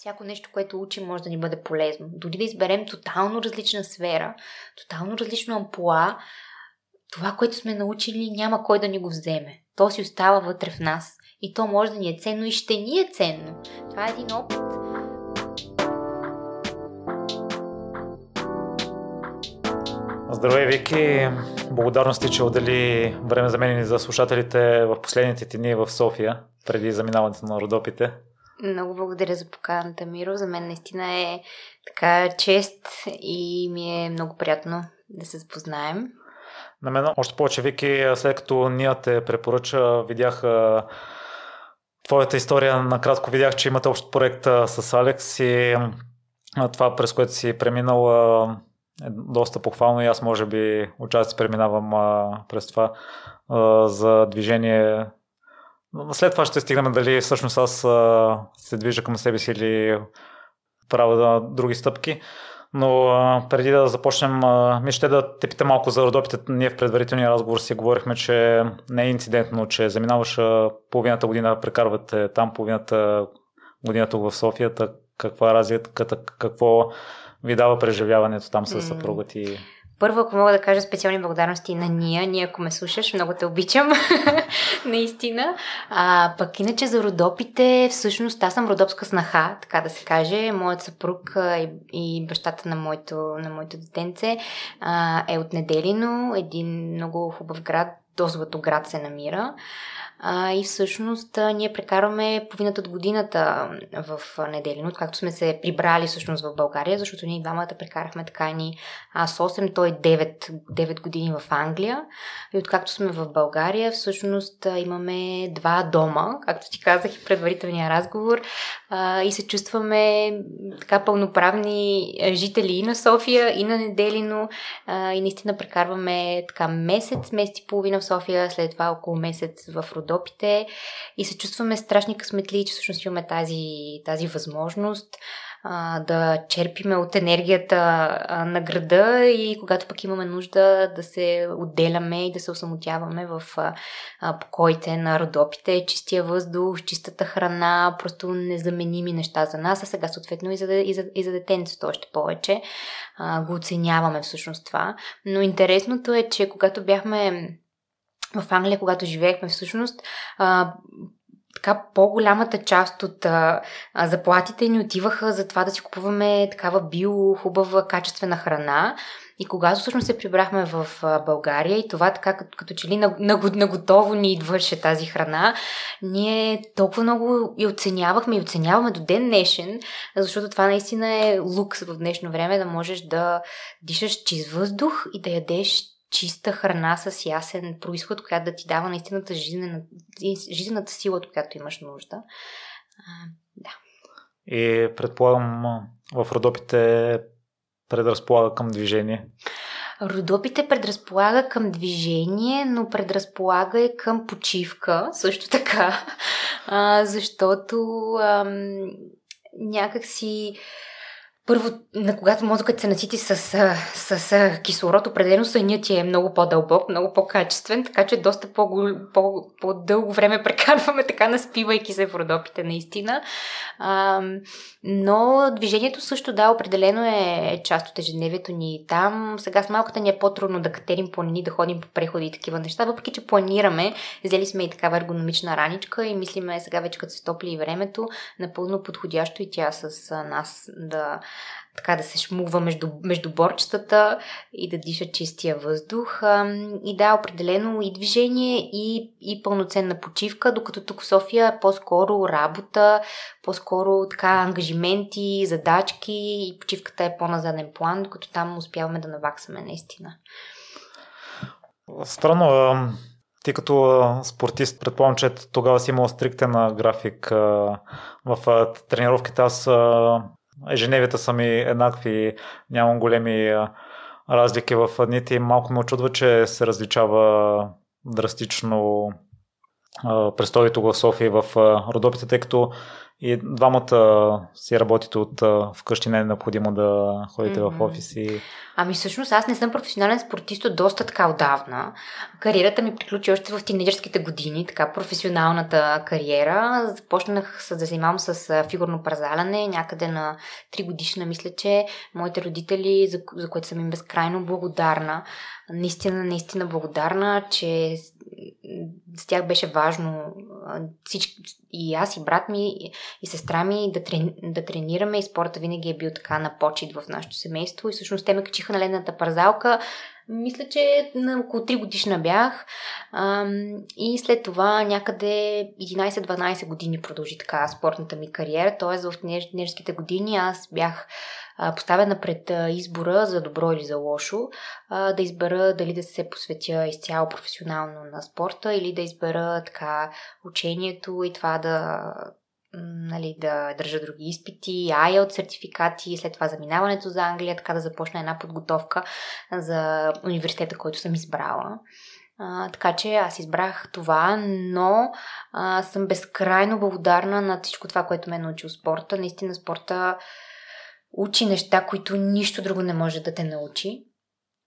всяко нещо, което учим, може да ни бъде полезно. Дори да изберем тотално различна сфера, тотално различно ампула, това, което сме научили, няма кой да ни го вземе. То си остава вътре в нас. И то може да ни е ценно и ще ни е ценно. Това е един опит. Здравей, Вики! Благодарности, че отдели време за мен и за слушателите в последните дни в София, преди заминаването на Родопите. Много благодаря за поканата, Миро. За мен наистина е така чест и ми е много приятно да се запознаем. На мен още повече, Вики, след като ние те препоръча, видях твоята история. Накратко видях, че имате общ проект с Алекс и това, през което си преминал е доста похвално и аз може би участие преминавам през това за движение след това ще стигнем дали всъщност аз се движа към себе си или правя да, други стъпки. Но а, преди да започнем, а, ми ще да те питам малко за родопите. Ние в предварителния разговор си говорихме, че не е инцидентно, че заминаваш а, половината година, прекарвате там половината годината в София. Каква е разликата, какво ви дава преживяването там с съпруга ти? Първо, ако мога да кажа специални благодарности на Ния, Ния, ако ме слушаш, много те обичам, наистина. А, пък иначе за родопите, всъщност аз съм родопска снаха, така да се каже. Моят съпруг и, и бащата на моето, на моето детенце а, е от Неделино, един много хубав град, до Златоград се намира. А, и всъщност а, ние прекарваме половината от годината в Неделино, откакто сме се прибрали всъщност в България, защото ние двамата прекарахме така ни аз 8, той 9, 9 години в Англия. И откакто сме в България, всъщност а, имаме два дома, както ти казах и предварителния разговор, а, и се чувстваме така пълноправни жители и на София, и на Неделино. А, и наистина прекарваме така месец, месец и половина в София, след това около месец в Родо Родопите и се чувстваме страшни късметли, че всъщност имаме тази, тази възможност а, да черпиме от енергията а, на града и когато пък имаме нужда да се отделяме и да се осамотяваме в а, покоите на родопите, чистия въздух, чистата храна, просто незаменими неща за нас, а сега съответно и за, и за, и за детенцето още повече. А, го оценяваме всъщност това. Но интересното е, че когато бяхме в Англия, когато живеехме всъщност, а, така по-голямата част от а, заплатите ни отиваха за това да си купуваме такава био, хубава, качествена храна. И когато всъщност се прибрахме в България и това така като, като че ли наготово ни идваше тази храна, ние толкова много и оценявахме и оценяваме до ден днешен, защото това наистина е лукс в днешно време да можеш да дишаш чист въздух и да ядеш чиста храна с ясен происход, която да ти дава наистина жизнена, жизнената сила, от която имаш нужда. А, да. И предполагам в Родопите предразполага към движение. Родопите предразполага към движение, но предразполага и към почивка, също така, а, защото ам, някак си първо, на когато мозъкът се насити с, с, кислород, определено сънят ти е много по-дълбок, много по-качествен, така че доста по, по, по-дълго време прекарваме така наспивайки се в родопите, наистина. А, но движението също, да, определено е част от ежедневието ни там. Сега с малката ни е по-трудно да катерим планини, да ходим по преходи и такива неща, въпреки че планираме. Взели сме и такава ергономична раничка и мислиме сега вече като се топли и времето, напълно подходящо и тя с нас да така да се шмугва между, между борчетата и да диша чистия въздух. И да, определено и движение, и, и пълноценна почивка, докато тук в София е по-скоро работа, по-скоро така ангажименти, задачки и почивката е по-на заден план, докато там успяваме да наваксаме наистина. Странно, ти като спортист, предполагам, че тогава си имал стриктен график в тренировките. Аз ежедневията са ми еднакви, нямам големи разлики в дните и малко ме очудва, че се различава драстично престои тук в София и в Родопите, тъй като и двамата си работите от вкъщи, не е необходимо да ходите mm-hmm. в офиси. Ами всъщност аз не съм професионален спортист от доста така отдавна. Кариерата ми приключи още в тинейджерските години, така професионалната кариера. Започнах с, да занимавам с фигурно парзаляне някъде на 3 годишна, мисля, че моите родители, за, за което съм им безкрайно благодарна. Наистина, наистина благодарна, че с тях беше важно всички, и аз, и брат ми, и сестра ми да, трени, да тренираме и спорта винаги е бил така на почет в нашето семейство и всъщност те ме качиха на ледната парзалка. Мисля, че на около 3 годишна бях и след това някъде 11-12 години продължи така спортната ми кариера, т.е. в тинежските години аз бях поставена пред избора за добро или за лошо, да избера дали да се посветя изцяло професионално на спорта или да избера така учението и това да нали, да държа други изпити, IELTS сертификати, след това заминаването за Англия, така да започна една подготовка за университета, който съм избрала. А, така че аз избрах това, но а, съм безкрайно благодарна на всичко това, което ме е научил спорта. Наистина спорта учи неща, които нищо друго не може да те научи.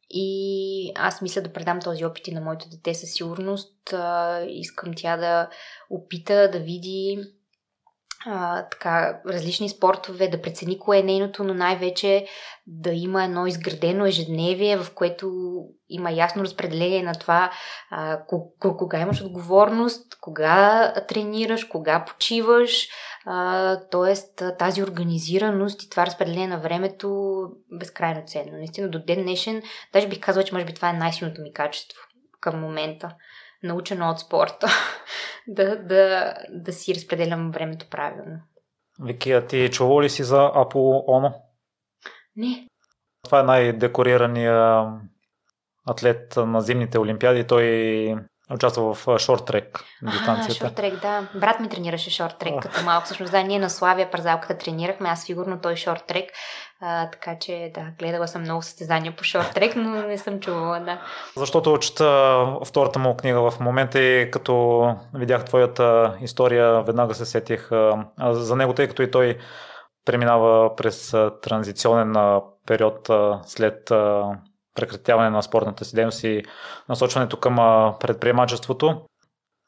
И аз мисля да предам този опит и на моето дете със сигурност. А, искам тя да опита да види а, така, различни спортове, да прецени кое е нейното, но най-вече да има едно изградено ежедневие, в което има ясно разпределение на това а, кога имаш отговорност, кога тренираш, кога почиваш. Тоест тази организираност и това разпределение на времето безкрайно ценно. Наистина до ден днешен, даже бих казала, че може би това е най-силното ми качество към момента научено от спорта, да, да, да си разпределям времето правилно. Вики, а ти чувал ли си за Апо Оно? Не. Това е най-декорирания атлет на зимните олимпиади. Той участва в шорт-трек дистанцията. шорт-трек, да. Брат ми тренираше шорт-трек като малко. Всъщност, да, ние на Славия парзалката тренирахме, аз фигурно той шорт-трек. А, така че, да, гледала съм много състезания по шорт-трек, но не съм чувала, да. Защото чета втората му книга в момента и като видях твоята история, веднага се сетих за него, тъй като и той преминава през транзиционен период след прекратяване на спортната си дейност и насочването към предприемачеството.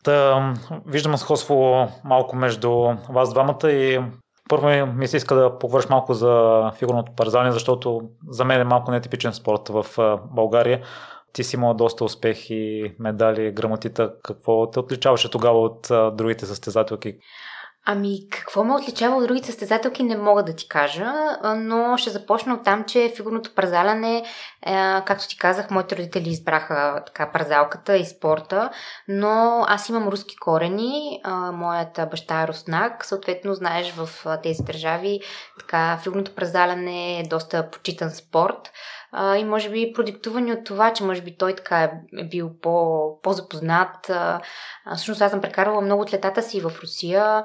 Та, виждам сходство малко между вас двамата и първо ми се иска да поговориш малко за фигурното парзане, защото за мен е малко нетипичен спорт в България. Ти си имал доста успехи, медали, грамотита. Какво те отличаваше тогава от другите състезателки? Ами, какво ме отличава от другите състезателки, не мога да ти кажа, но ще започна от там, че фигурното парзаляне, е, както ти казах, моите родители избраха така парзалката и спорта, но аз имам руски корени, моята баща е руснак, съответно знаеш в тези държави така фигурното парзаляне е доста почитан спорт и може би продиктувани от това, че може би той така е бил по, по-запознат. всъщност аз съм прекарвала много от летата си в Русия,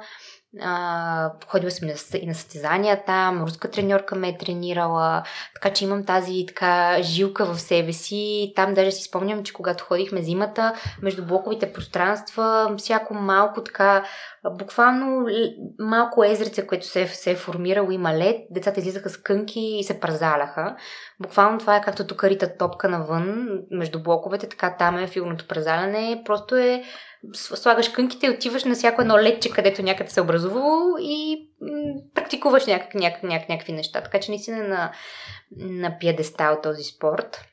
ходила съм и на състезания там, руска треньорка ме е тренирала, така че имам тази така жилка в себе си. Там даже си спомням, че когато ходихме зимата, между блоковите пространства, всяко малко така, буквално малко езерице, което се, се е формирало, има лед, децата излизаха с кънки и се празаляха. Буквално това е както тук топка навън, между блоковете, така там е фигурното празаляне. Просто е слагаш кънките и отиваш на всяко едно летче, където някъде се е образувало и м- практикуваш някак, някак, някак, някакви неща. Така че наистина на, на пиедестал този спорт.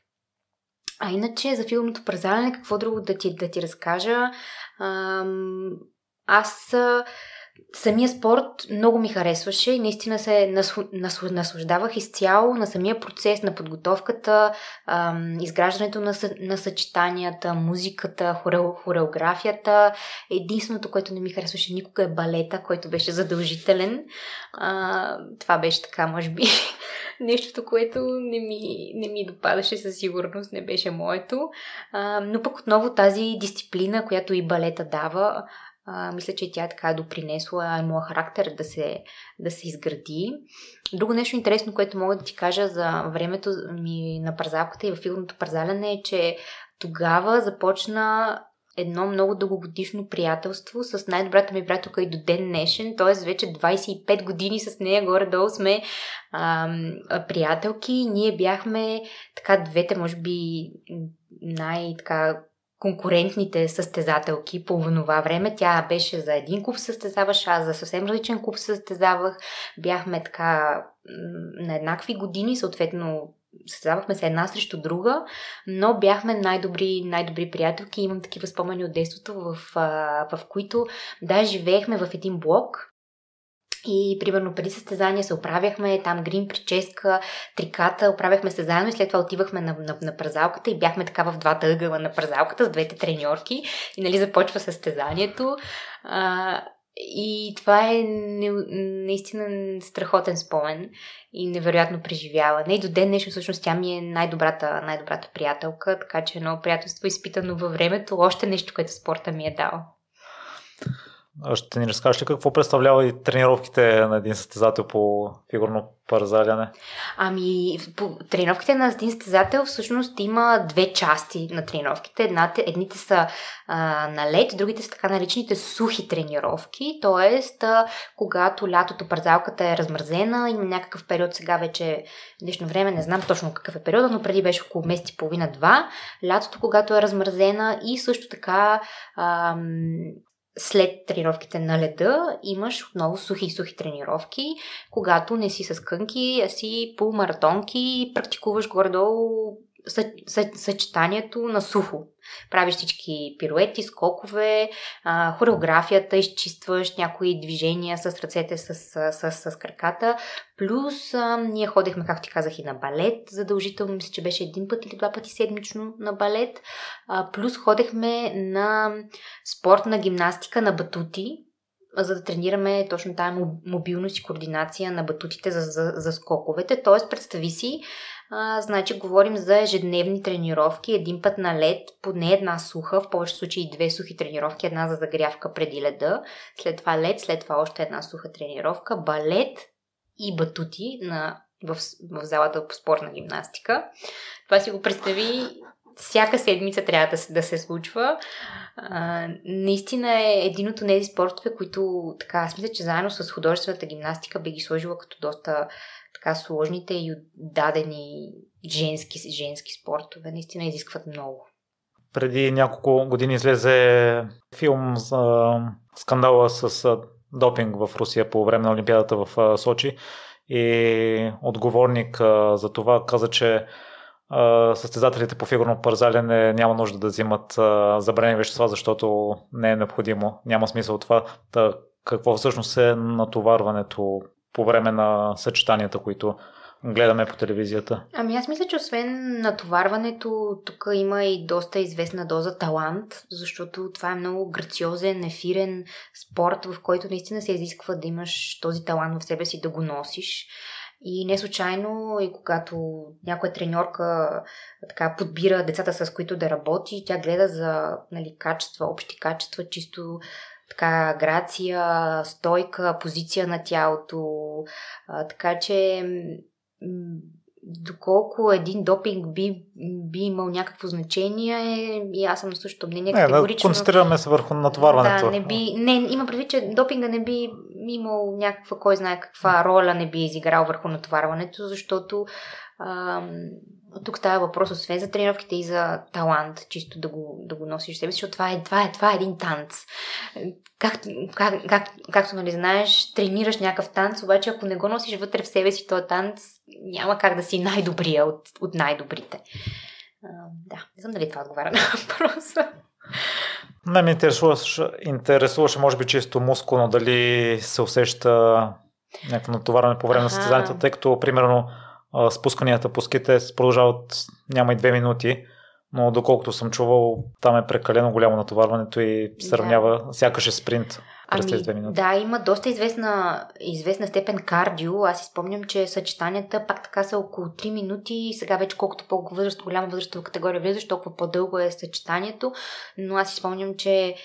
А иначе за филмното празаляне, какво друго да ти, да ти разкажа? Ам, аз самия спорт много ми харесваше и наистина се наслаждавах изцяло на самия процес на подготовката, изграждането на, съчетанията, музиката, хореографията. Единственото, което не ми харесваше никога е балета, който беше задължителен. това беше така, може би, нещото, което не ми, не ми допадаше със сигурност, не беше моето. но пък отново тази дисциплина, която и балета дава, а, мисля, че тя така е допринесла и моя характер да се, да се изгради. Друго нещо интересно, което мога да ти кажа за времето ми на парзалката и в фигурното парзаляне е, че тогава започна едно много дългогодишно приятелство с най-добрата ми приятелка и до ден днешен, т.е. вече 25 години с нея горе-долу сме а, приятелки. Ние бяхме така двете, може би, най-така конкурентните състезателки по това време. Тя беше за един клуб състезаваш, аз за съвсем различен клуб състезавах. Бяхме така на еднакви години, съответно състезавахме се една срещу друга, но бяхме най-добри, най-добри приятелки. Имам такива спомени от детството, в, в които да, живеехме в един блок и примерно преди състезание се оправяхме, там грим, прическа, триката, оправяхме се заедно и след това отивахме на, на, на празалката и бяхме така в двата ъгъла на празалката с двете треньорки и нали започва състезанието. А, и това е не, наистина страхотен спомен и невероятно преживяване. И до ден днешно всъщност тя ми е най-добрата, най-добрата приятелка, така че едно приятелство изпитано във времето, още нещо, което спорта ми е дал. Ще ни разкажеш ли какво представлява и тренировките на един състезател по фигурно парзаляне? Ами, по тренировките на един състезател всъщност има две части на тренировките. Едната, едните са а, на лед, другите са така наречените сухи тренировки, т.е. когато лятото парзалката е размразена, има някакъв период сега вече днешно време, не знам точно какъв е периода, но преди беше около месец и половина-два. Лятото, когато е размразена и също така ам, след тренировките на леда имаш отново сухи сухи тренировки, когато не си с кънки, а си по маратонки и практикуваш горе-долу съчетанието на сухо. Правиш всички пируети, скокове, а, хореографията, изчистваш някои движения с ръцете, с, с, с, с краката. Плюс а, ние ходехме, както ти казах, и на балет. Задължително мисля, че беше един път или два пъти седмично на балет. А, плюс ходехме на спортна гимнастика на батути, за да тренираме точно тази мобилност и координация на батутите за, за, за скоковете. Тоест, представи си, а, значи говорим за ежедневни тренировки, един път на лед, поне една суха, в повечето случаи две сухи тренировки, една за загрявка преди леда, след това лед, след това още една суха тренировка, балет и батути на, в, в залата по спорна гимнастика. Това си го представи всяка седмица трябва да, да се случва. А, наистина е един от тези спортове, които така, аз мисля, че заедно с художествената гимнастика би ги сложила като доста така сложните и отдадени женски, женски спортове. Наистина изискват много. Преди няколко години излезе филм за скандала с допинг в Русия по време на Олимпиадата в Сочи и отговорник за това каза, че състезателите по фигурно парзалене няма нужда да взимат забранени вещества, защото не е необходимо. Няма смисъл от това. Та, какво всъщност е натоварването по време на съчетанията, които гледаме по телевизията? Ами аз мисля, че освен натоварването, тук има и доста известна доза талант, защото това е много грациозен, ефирен спорт, в който наистина се изисква да имаш този талант в себе си да го носиш. И не случайно, и когато някоя треньорка така подбира децата, с които да работи, тя гледа за нали, качества, общи качества, чисто така грация, стойка, позиция на тялото. А, така че доколко един допинг би, би имал някакво значение, и аз съм на същото мнение. Не, да концентрираме се върху натоварването. Да, не би, не, има предвид, че допинга не би имал някаква, кой знае каква роля не би изиграл върху натоварването, защото ам, тук става въпрос освен за тренировките и за талант, чисто да го, да го носиш себе си, защото това е, това е, това е един танц. Как, как, как, както нали знаеш, тренираш някакъв танц, обаче ако не го носиш вътре в себе си този танц, няма как да си най-добрия от, от най-добрите. А, да, не знам дали това отговаря на въпроса. Не ме интересуваше, интересуваше, може би чисто мускулно, дали се усеща някакво натоварване по време на състезанието, тъй като, примерно, спусканията по ските продължават няма и две минути, но доколкото съм чувал, там е прекалено голямо натоварването и се равнява, да. сякаш е спринт през ами, тези две минути. Да, има доста известна, известна степен кардио. Аз изпомням, че съчетанията пак така са около 3 минути и сега вече колкото по-възраст, голяма възрастова категория влизаш, толкова по-дълго е съчетанието. Но аз изпомням, че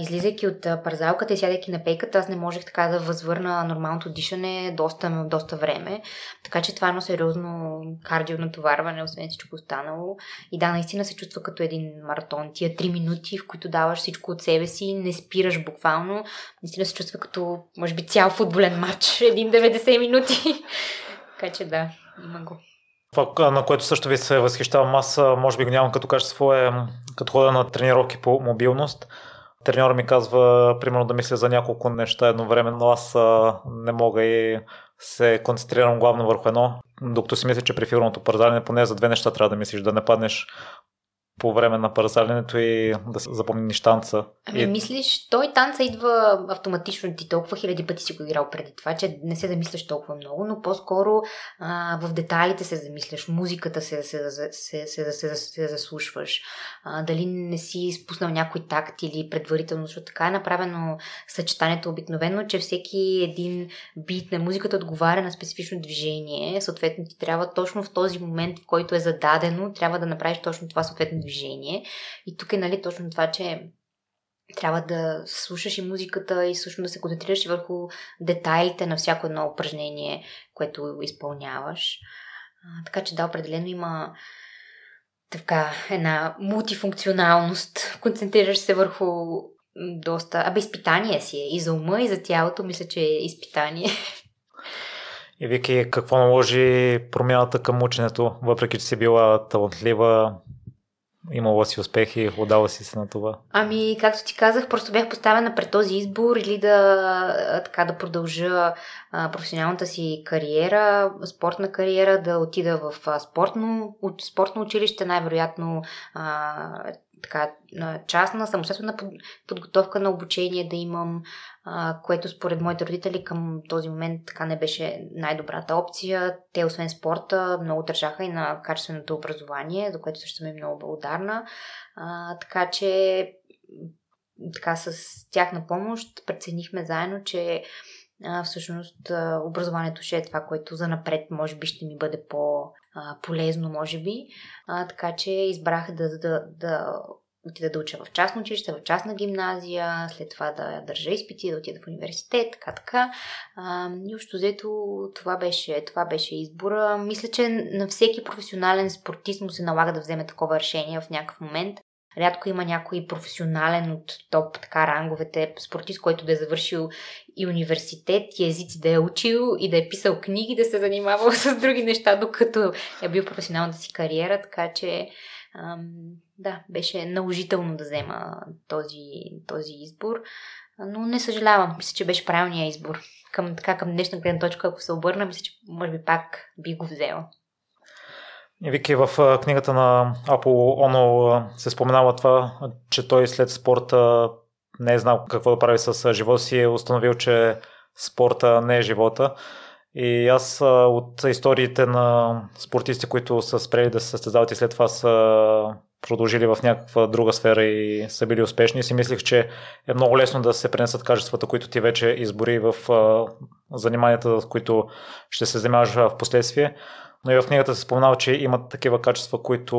излизайки от парзалката и сядайки на пейката, аз не можех така да възвърна нормалното дишане доста, доста време. Така че това е едно сериозно кардио натоварване, освен всичко останало. И да, наистина се чувства като един маратон. Тия три минути, в които даваш всичко от себе си, не спираш буквално. Наистина се чувства като, може би, цял футболен матч, един 90 минути. така че да, има го. Това, на което също ви се възхищавам аз, може би го нямам като качество, е като хода на тренировки по мобилност. Треньор ми казва, примерно, да мисля за няколко неща едновременно. Аз не мога и се концентрирам главно върху едно, докато си мисля, че при фигурното парзалене поне за две неща трябва да мислиш, да не паднеш по време на паразалянето и да се запомниш танца. Ами и... мислиш, той танца идва автоматично, ти толкова хиляди пъти си го играл преди това, че не се замисляш толкова много, но по-скоро а, в детайлите се замисляш, музиката се, се, се, се, се, се, се заслушваш, а, дали не си спуснал някой такт или предварително, защото така е направено съчетанието обикновено, че всеки един бит на музиката отговаря на специфично движение, съответно ти трябва точно в този момент, в който е зададено, трябва да направиш точно това съответно движение. И тук е нали, точно това, че трябва да слушаш и музиката и всъщност да се концентрираш и върху детайлите на всяко едно упражнение, което изпълняваш. А, така че да, определено има така една мултифункционалност. Концентрираш се върху доста... Абе, изпитание си е. И за ума, и за тялото, мисля, че е изпитание. И Вики, какво наложи промяната към ученето, въпреки че си била талантлива, имала си успехи, отдала си се на това? Ами, както ти казах, просто бях поставена пред този избор или да, така, да продължа а, професионалната си кариера, спортна кариера, да отида в а, спортно, от, спортно училище, най-вероятно а, така, частна, самостоятелна подготовка на обучение да имам, което според моите родители към този момент така не беше най-добрата опция. Те, освен спорта, много държаха и на качественото образование, за което също съм и много благодарна. А, така че така с тяхна помощ преценихме заедно, че а, всъщност а, образованието ще е това, което за напред може би ще ми бъде по-полезно, може би. А, така че избрах да, да, да отида да уча в частно училище, в частна гимназия, след това да държа изпити, да отида в университет, така така. И общо взето това беше, това беше избора. Мисля, че на всеки професионален спортист му се налага да вземе такова решение в някакъв момент. Рядко има някой професионален от топ така ранговете спортист, който да е завършил и университет, и езици да е учил, и да е писал книги, да се занимавал с други неща, докато е бил професионалната си кариера, така че ам, да, беше наложително да взема този, този избор, но не съжалявам. Мисля, че беше правилният избор. Към, така, към днешна гледна точка, ако се обърна, мисля, че може би пак би го взела. Вики, в книгата на Апо Оно се споменава това, че той след спорта не е знал какво да прави с живота си, е установил, че спорта не е живота. И аз от историите на спортисти, които са спрели да се състезават и след това са продължили в някаква друга сфера и са били успешни, си мислих, че е много лесно да се пренесат качествата, които ти вече избори в заниманията, с които ще се занимаваш в последствие. Но и в книгата се споменава, че имат такива качества, които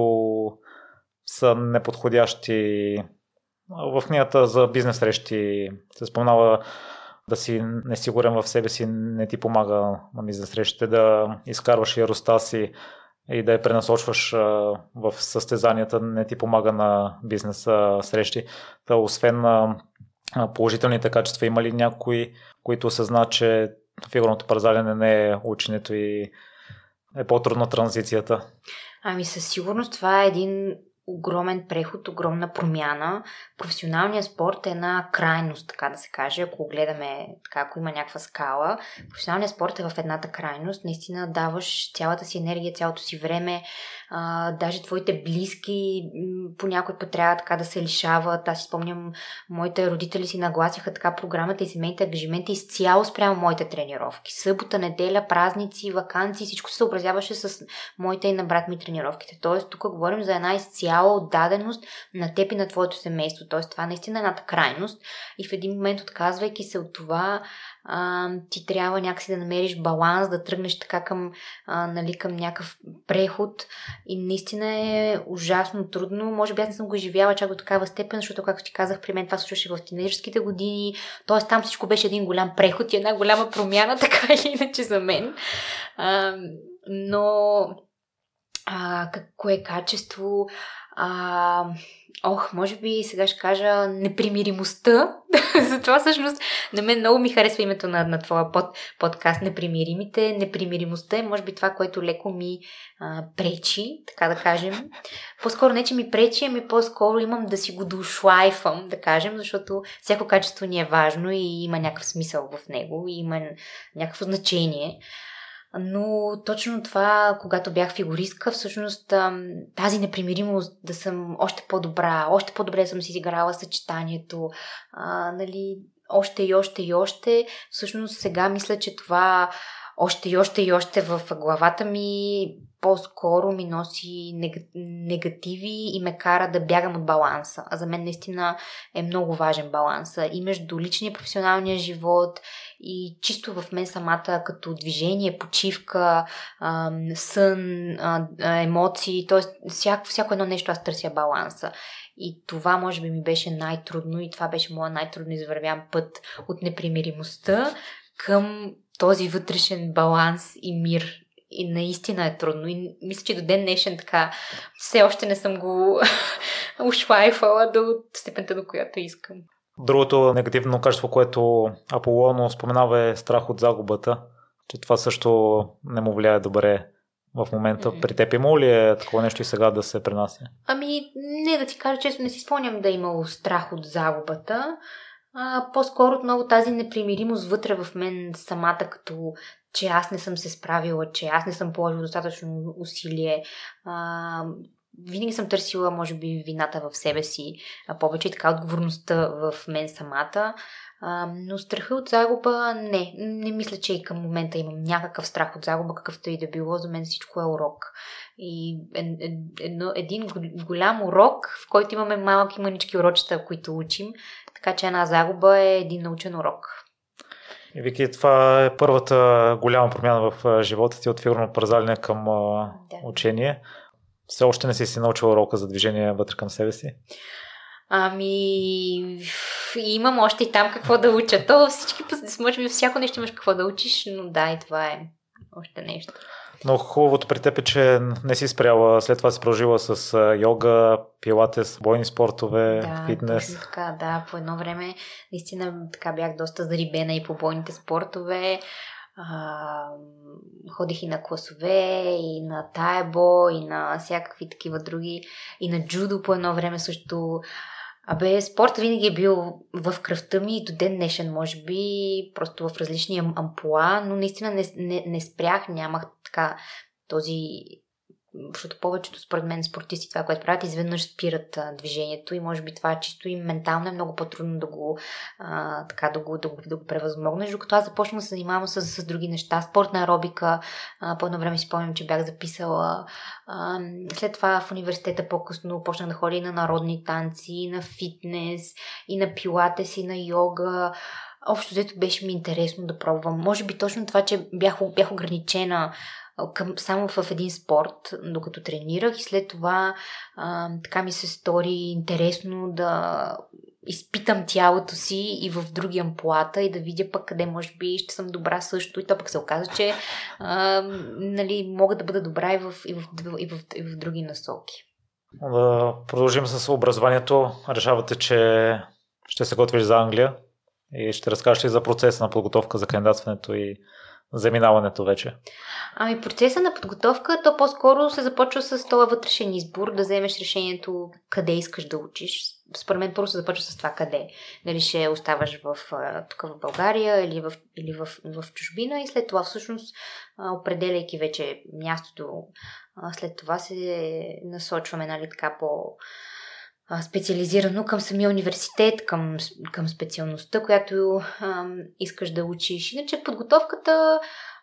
са неподходящи. В книгата за бизнес срещи се споменава да си несигурен в себе си не ти помага на бизнес срещите, да изкарваш яроста си и да я пренасочваш в състезанията не ти помага на бизнес срещи. Та, освен на положителните качества, има ли някои, които осъзна, че фигурното парзалене не е ученето и е по-трудна транзицията? Ами със сигурност това е един огромен преход, огромна промяна. Професионалният спорт е една крайност, така да се каже, ако гледаме, така, ако има някаква скала. Професионалният спорт е в едната крайност. Наистина даваш цялата си енергия, цялото си време, а, даже твоите близки по някой път трябва така да се лишават. Аз си спомням, моите родители си нагласяха така програмата и семейните ангажименти изцяло спрямо моите тренировки. Събота, неделя, празници, вакансии, всичко се съобразяваше с моите и на брат ми тренировките. Тоест, тук говорим за една изцяло отдаденост на теб и на твоето семейство. Тоест, това наистина е едната крайност. И в един момент, отказвайки се от това, а, ти трябва някакси да намериш баланс, да тръгнеш така към, а, нали, към някакъв преход. И наистина е ужасно трудно. Може би аз не съм го изживяла чак до такава степен, защото, както ти казах, при мен това случваше в тинейджерските години. Тоест, там всичко беше един голям преход и една голяма промяна, така или иначе за мен. А, но а, какво е качество? А, ох, може би сега ще кажа непримиримостта. Затова всъщност на мен много ми харесва името на, на твоя под, подкаст Непримиримите. Непримиримостта е може би това, което леко ми а, пречи, така да кажем. По-скоро не, че ми пречи, ами по-скоро имам да си го дошлайфам, да кажем, защото всяко качество ни е важно и има някакъв смисъл в него, и има някакво значение. Но точно това, когато бях фигуристка, всъщност тази непримиримост да съм още по-добра, още по-добре съм си изиграла съчетанието, а, нали, още и още и още. Всъщност сега мисля, че това още и още и още в главата ми по-скоро ми носи негативи и ме кара да бягам от баланса. А за мен наистина е много важен баланса и между личния и професионалния живот и чисто в мен самата като движение, почивка, сън, емоции, т.е. Всяко, всяко едно нещо аз търся баланса. И това може би ми беше най-трудно и това беше моят най-трудно извървян път от непримиримостта към този вътрешен баланс и мир. И наистина е трудно. И мисля, че до ден днешен така все още не съм го ушлайфала до степента, до която искам. Другото негативно качество, което Аполоно споменава е страх от загубата, че това също не му влияе добре в момента. Mm-hmm. При теб има ли е такова нещо и сега да се пренася? Ами, не да ти кажа честно, не си спомням да е имало страх от загубата а, по-скоро отново тази непримиримост вътре в мен самата, като че аз не съм се справила, че аз не съм положила достатъчно усилие. А, винаги съм търсила, може би, вината в себе си, а повече така отговорността в мен самата. А, но страха от загуба, не. Не мисля, че и към момента имам някакъв страх от загуба, какъвто и да било. За мен всичко е урок. И едно, един голям урок, в който имаме малки манички урочета, които учим. Така че една загуба е един научен урок. Вики, това е първата голяма промяна в живота ти от фигурно пързалене към да. учение. Все още не си си научил урока за движение вътре към себе си? Ами, имам още и там какво да уча. То всички, може би всяко нещо имаш какво да учиш, но да, и това е още нещо. Но хубавото при теб е, че не си спряла, след това си продължила с йога, пилатес, бойни спортове, да, фитнес. Точно така, да. По едно време наистина така бях доста зарибена и по бойните спортове. А, ходих и на класове, и на таебо, и на всякакви такива други, и на джудо по едно време също Абе, спорт винаги е бил в кръвта ми и до ден днешен, може би, просто в различни ампула, но наистина не, не, не спрях, нямах така този защото повечето според мен спортисти това, което правят, изведнъж спират а, движението и може би това чисто и ментално е много по-трудно да го, а, така, да го, да го, да го превъзмогнеш, докато аз започнах да се занимавам с, с други неща. Спортна аробика, а, по едно време си спомням, че бях записала. А, след това в университета по-късно почнах да ходя и на народни танци, и на фитнес, и на пилатес, и на йога общо взето беше ми интересно да пробвам. Може би точно това, че бях, бях ограничена към, само в един спорт, докато тренирах и след това а, така ми се стори интересно да изпитам тялото си и в други амплата и да видя пък къде може би ще съм добра също. И то пък се оказа, че а, нали, мога да бъда добра и в, и в, и в, и в други насоки. Да продължим с образованието. Решавате, че ще се готвиш за Англия и ще разкажеш ли за процеса на подготовка за кандидатстването и заминаването вече? Ами процеса на подготовка, то по-скоро се започва с този вътрешен избор, да вземеш решението къде искаш да учиш. Според мен първо се започва с това къде. Дали ще оставаш в, тук в България или в, или в, в чужбина и след това всъщност определяйки вече мястото, след това се насочваме нали, така по специализирано към самия университет, към, към специалността, която ам, искаш да учиш. Иначе подготовката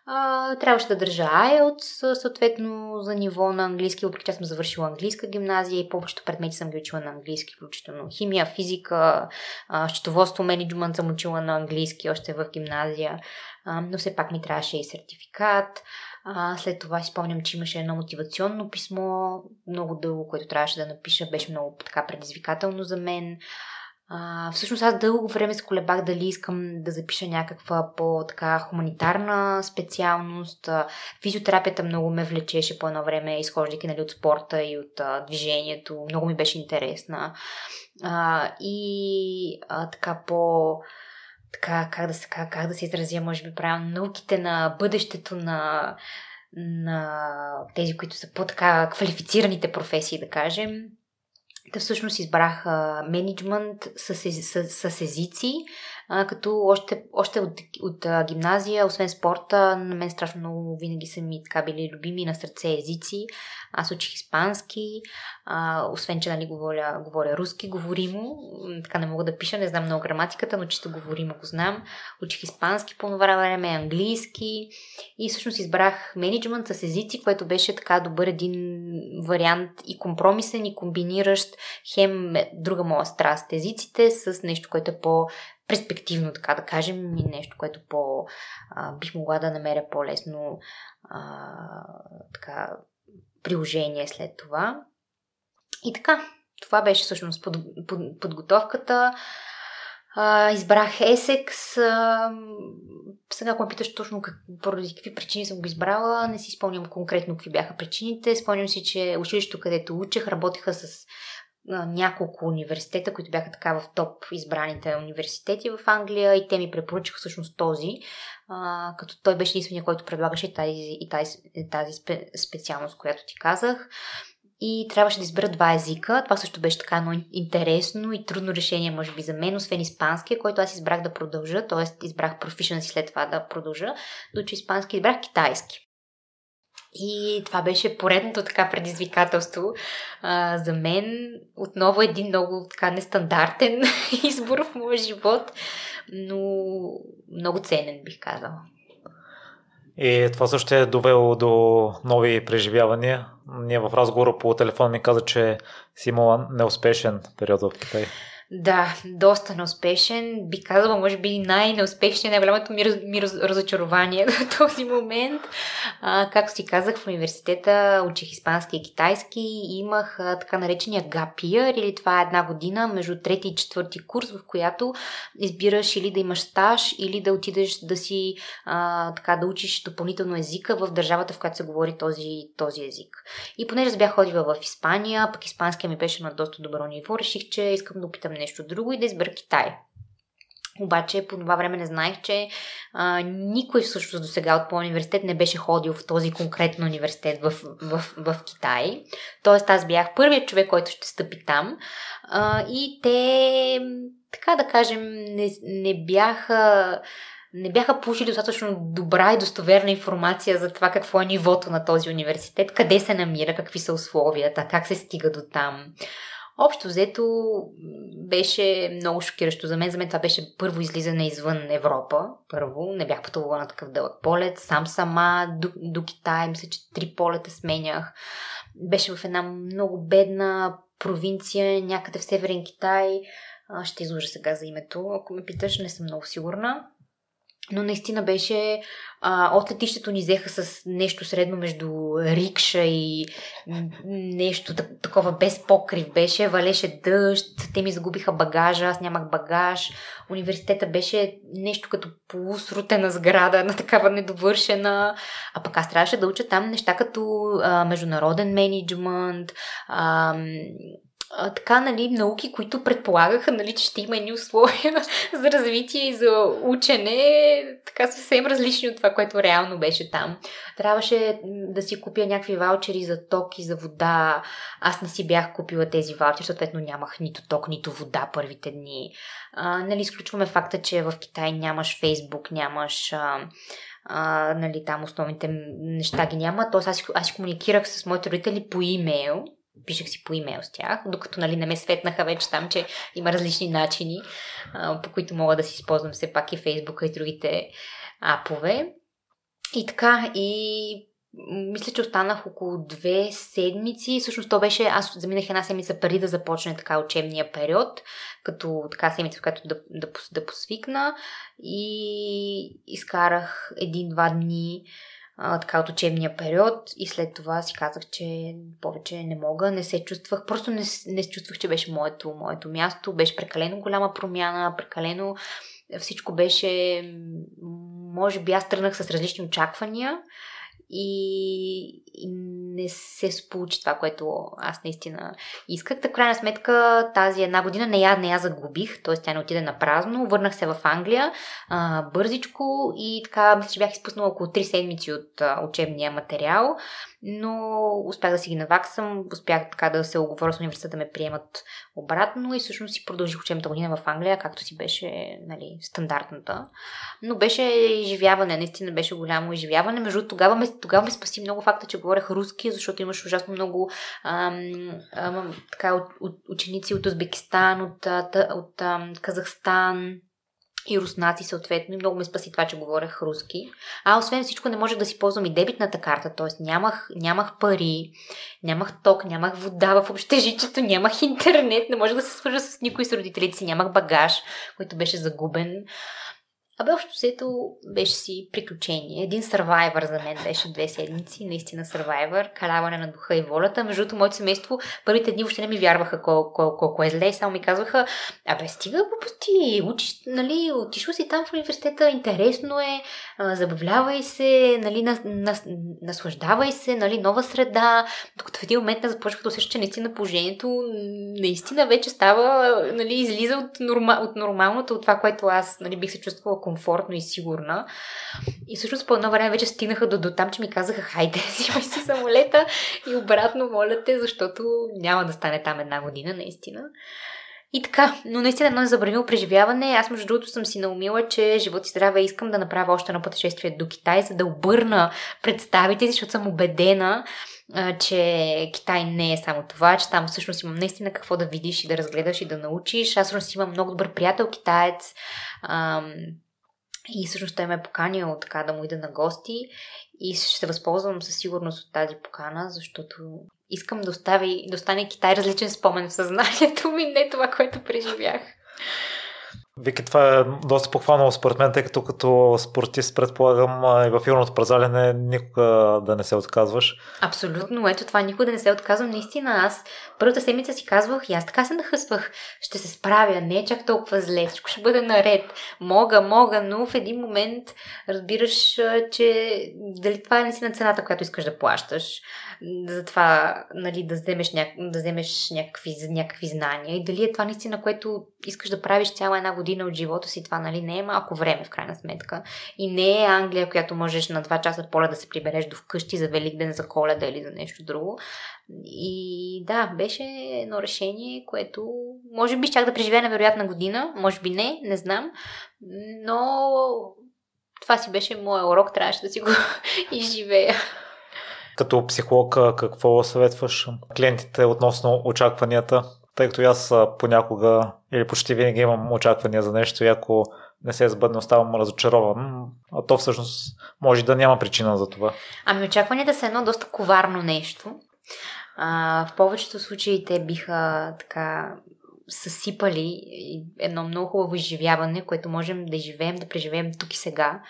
а, трябваше да държа IELTS, съответно за ниво на английски, въпреки че съм завършила английска гимназия и повечето предмети съм ги учила на английски, включително химия, физика, а, счетоводство, менеджмент съм учила на английски още в гимназия, а, но все пак ми трябваше и сертификат. А, след това си спомням, че имаше едно мотивационно писмо, много дълго, което трябваше да напиша, беше много така предизвикателно за мен. А, всъщност аз дълго време се колебах дали искам да запиша някаква по-така хуманитарна специалност. Физиотерапията много ме влечеше по едно време, изхождайки нали, от спорта и от а, движението. Много ми беше интересна. А, и а, така по така, как да се, как, как да се изразя, може би правилно, науките на бъдещето на, на тези, които са по-така квалифицираните професии, да кажем. Та всъщност избрах менеджмент с, с, с езици, а, като още, още от, от а, гимназия, освен спорта, на мен страшно много винаги са ми така били любими на сърце езици. Аз учих испански, а, освен че нали, говоря, говоря руски, говоримо, така не мога да пиша, не знам много граматиката, но чисто говоримо го знам. Учих испански по това време, английски и всъщност избрах менеджмент с езици, което беше така добър един вариант и компромисен и комбиниращ хем друга моя страст езиците с нещо, което е по перспективно, така да кажем, и нещо, което по, а, бих могла да намеря по-лесно а, така, приложение след това. И така, това беше всъщност под, под, подготовката. А, избрах Essex. А, сега, ако ме питаш точно как, поради какви причини съм го избрала, не си спомням конкретно какви бяха причините. Спомням си, че училището, където учех, работеха с няколко университета, които бяха така в топ избраните университети в Англия и те ми препоръчаха всъщност този, а, като той беше единствения, който предлагаше тази, и тази, тази спе, специалност, която ти казах. И трябваше да избера два езика. Това също беше така едно интересно и трудно решение, може би, за мен, освен испанския, който аз избрах да продължа, т.е. избрах proficiency след това да продължа, доче испански избрах китайски. И това беше поредното така предизвикателство а, за мен. Отново един много така нестандартен избор в моя живот, но много ценен бих казала. И това също е довело до нови преживявания. Ние в разговора по телефон ми каза, че си имала неуспешен период в Китай. Да, доста неуспешен. Би казала, може би най-неуспешният, най-голямото ми, раз, ми раз, разочарование до този момент. А, както си казах, в университета учих испански и китайски имах а, така наречения гапия, или това е една година между трети и четвърти курс, в която избираш или да имаш стаж, или да отидеш да си а, така да учиш допълнително езика в държавата, в която се говори този, този език. И понеже бях ходила в Испания, пък испанския ми беше на доста добро ниво, реших, че искам да опитам нещо друго и да избера Китай. Обаче по това време не знаех, че а, никой всъщност до сега от по университет не беше ходил в този конкретен университет в, в, в Китай. Тоест аз бях първият човек, който ще стъпи там. А, и те, така да кажем, не, не бяха не бяха получили достатъчно добра и достоверна информация за това какво е нивото на този университет, къде се намира, какви са условията, как се стига до там. Общо взето беше много шокиращо за мен. За мен това беше първо излизане извън Европа. Първо, не бях пътувала на такъв дълъг полет. Сам сама до, до Китай, мисля, че три полета сменях. Беше в една много бедна провинция, някъде в Северен Китай. Ще изложа сега за името. Ако ме питаш, не съм много сигурна. Но наистина беше а, от летището ни взеха с нещо средно между рикша и нещо такова без покрив беше. Валеше дъжд, те ми загубиха багажа, аз нямах багаж. Университета беше нещо като полусрутена сграда, на такава недовършена. А пък аз трябваше да уча там неща като а, международен менеджмент, а, а, така, нали, науки, които предполагаха, нали, че ще има едни условия за развитие и за учене, така съвсем различни от това, което реално беше там. Трябваше да си купя някакви ваучери за ток и за вода. Аз не си бях купила тези ваучери, съответно нямах нито ток, нито вода първите дни. А, нали, изключваме факта, че в Китай нямаш Фейсбук, нямаш... А, а, нали, там основните неща ги няма. Тоест аз, аз комуникирах с моите родители по имейл пишех си по имейл с тях, докато нали, не ме светнаха вече там, че има различни начини, а, по които мога да си използвам все пак и Фейсбука и другите апове. И така, и мисля, че останах около две седмици. Всъщност то беше, аз заминах една седмица преди да започне така учебния период, като така седмица, в която да, да, да посвикна и изкарах един-два дни а, така от учебния период и след това си казах, че повече не мога, не се чувствах, просто не, не се чувствах, че беше моето, моето място, беше прекалено голяма промяна, прекалено всичко беше, може би аз тръгнах с различни очаквания и, и не се получи това, което аз наистина исках. Така, крайна сметка, тази една година не я, не я загубих, т.е. тя не отиде на празно. Върнах се в Англия а, бързичко и така, мисля, че бях изпуснала около 3 седмици от а, учебния материал но успях да си ги наваксам, успях така да се оговоря с университета да ме приемат обратно и всъщност си продължих учебната година в Англия, както си беше нали, стандартната. Но беше изживяване, наистина беше голямо изживяване. Между тогава ме, тогава ме спаси много факта, че говорех руски, защото имаш ужасно много ам, ам, така, ученици от Узбекистан, от, от, от ам, Казахстан, и руснаци съответно и много ме спаси това, че говорех руски. А освен всичко не можех да си ползвам и дебитната карта, т.е. Нямах, нямах пари, нямах ток, нямах вода в общежитието, нямах интернет, не можех да се свържа с никой с родителите си, нямах багаж, който беше загубен. Абе, общо взето беше си приключение. Един сървайвър за мен беше две седмици, наистина сървайвър, каляване на духа и волята. Между другото, моето семейство първите дни въобще не ми вярваха колко, колко, е зле, само ми казваха, абе, стига глупости, учиш, нали, отишла си там в университета, интересно е, забавлявай се, нали, на, на, наслаждавай се, нали, нова среда. Докато в един момент не започнах да усеща, че наистина положението наистина вече става, нали, излиза от, норма, от нормалното, от това, което аз, нали, бих се чувствала комфортно и сигурна. И всъщност по едно време вече стигнаха до, до там, че ми казаха, хайде, взимай си самолета и обратно, моля те, защото няма да стане там една година, наистина. И така, но наистина едно незабравимо преживяване. Аз между другото съм си наумила, че живот и здраве искам да направя още едно пътешествие до Китай, за да обърна представите, защото съм убедена, че Китай не е само това, че там всъщност имам наистина какво да видиш и да разгледаш и да научиш. Аз всъщност имам много добър приятел китаец. И всъщност той ме е поканил така да му ида на гости и ще се възползвам със сигурност от тази покана, защото искам да, остави, да остане Китай различен спомен в съзнанието ми, не това, което преживях. Вики, това е доста похвално според мен, тъй като като спортист предполагам и в филмното празалене никога да не се отказваш. Абсолютно, ето това никога да не се отказвам. Наистина, аз първата седмица си казвах и аз така се нахъсвах. Ще се справя, не е чак толкова зле, всичко ще бъде наред. Мога, мога, но в един момент разбираш, че дали това е наистина цената, която искаш да плащаш за това нали, да вземеш, ня... да вземеш някакви, някакви знания и дали е това наистина, което искаш да правиш цяла една година от живота си, това нали, не е малко време в крайна сметка. И не е Англия, която можеш на два часа поле да се прибереш до вкъщи за Великден, за коледа или за нещо друго. И да, беше едно решение, което може би щях да преживея на вероятна година, може би не, не знам, но това си беше моя урок, трябваше да си го изживея. Като психолог, какво съветваш клиентите относно очакванията? Тъй като аз понякога или почти винаги имам очаквания за нещо и ако не се сбъдне, оставам разочарован, а то всъщност може да няма причина за това. Ами очакванията са едно доста коварно нещо. А, в повечето случаи те биха така съсипали едно много хубаво изживяване, което можем да живеем, да преживеем тук и сега.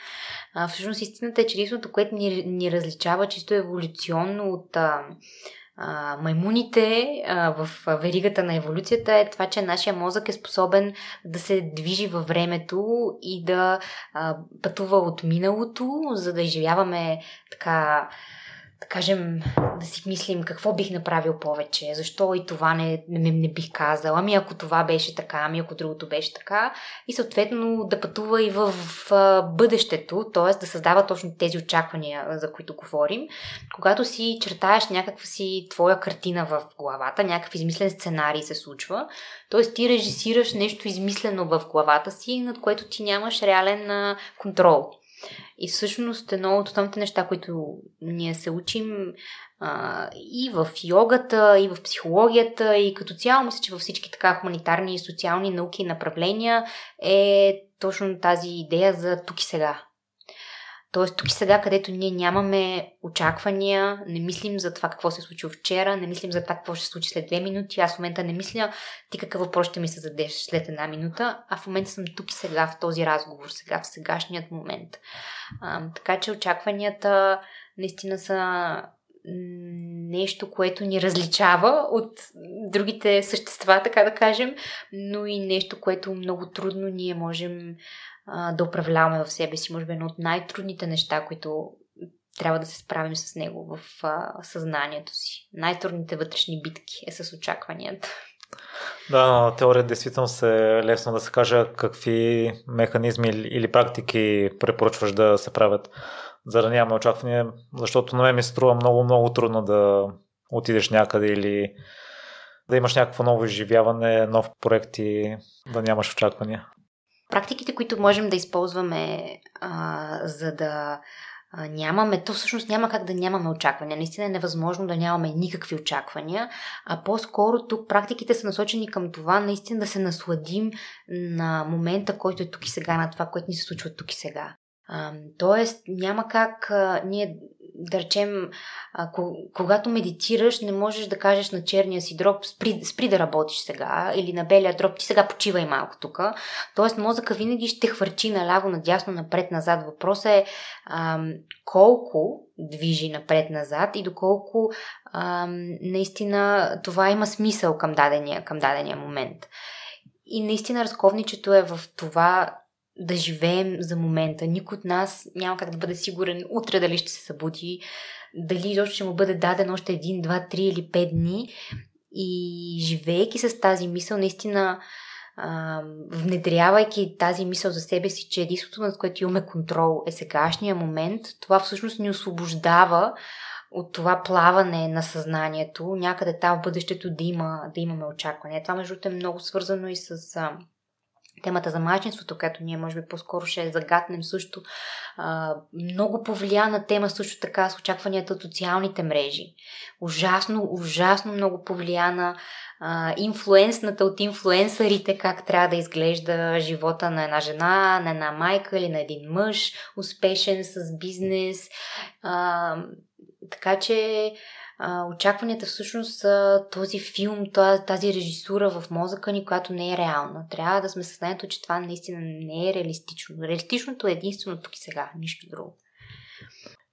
А, всъщност истината е, че единственото, което ни, ни различава чисто еволюционно от а, маймуните в веригата на еволюцията е това, че нашия мозък е способен да се движи във времето и да пътува от миналото, за да изживяваме така да кажем, да си мислим какво бих направил повече, защо и това не, не, не бих казал, ами ако това беше така, ами ако другото беше така, и съответно да пътува и в, в, в бъдещето, т.е. да създава точно тези очаквания, за които говорим. Когато си чертаеш някаква си твоя картина в главата, някакъв измислен сценарий се случва, т.е. ти режисираш нещо измислено в главата си, над което ти нямаш реален контрол. И всъщност едно от основните неща, които ние се учим а, и в йогата, и в психологията, и като цяло, мисля, че във всички така хуманитарни и социални науки и направления е точно тази идея за тук и сега. Тоест тук и сега, където ние нямаме очаквания, не мислим за това какво се случи вчера, не мислим за това какво ще се случи след две минути, аз в момента не мисля ти какъв въпрос ще ми се зададеш след една минута, а в момента съм тук и сега в този разговор, сега в сегашният момент. А, така че очакванията наистина са нещо, което ни различава от другите същества, така да кажем, но и нещо, което много трудно ние можем а, да управляваме в себе си. Може би едно от най-трудните неща, които трябва да се справим с него в а, съзнанието си. Най-трудните вътрешни битки е с очакванията. Да, теория действително се е лесно да се каже какви механизми или практики препоръчваш да се правят, за да нямаме очаквания, защото на мен ми струва много, много трудно да отидеш някъде или да имаш някакво ново изживяване, нов проект и да нямаш очаквания. Практиките, които можем да използваме, а, за да а, нямаме, то всъщност няма как да нямаме очаквания. Наистина е невъзможно да нямаме никакви очаквания, а по-скоро тук практиките са насочени към това наистина да се насладим на момента, който е тук и сега, на това, което ни се случва тук и сега. А, тоест, няма как а, ние да речем, когато медитираш, не можеш да кажеш на черния си дроб, спри, спри да работиш сега, или на белия дроб, ти сега почивай малко тук. Тоест, мозъка винаги ще хвърчи наляво, надясно, напред-назад. Въпросът е а, колко движи напред-назад и доколко а, наистина това има смисъл към дадения, към дадения момент. И наистина разковничето е в това да живеем за момента. Никой от нас няма как да бъде сигурен утре дали ще се събуди, дали изобщо ще му бъде даден още един, два, три или пет дни. И живеейки с тази мисъл, наистина а, внедрявайки тази мисъл за себе си, че единството, над което имаме контрол е сегашния момент, това всъщност ни освобождава от това плаване на съзнанието, някъде там в бъдещето да, има, да имаме очакване. Това, между другото, е много свързано и с а, темата за майчинството, която ние може би по-скоро ще загатнем също. А, много повлияна тема също така с очакванията от социалните мрежи. Ужасно, ужасно много повлияна а, инфлуенсната от инфлуенсърите, как трябва да изглежда живота на една жена, на една майка или на един мъж, успешен с бизнес. А, така че а, очакванията всъщност са този филм, тази режисура в мозъка ни, която не е реална. Трябва да сме съзнанието, че това наистина не е реалистично. Реалистичното е единствено тук и сега, нищо друго.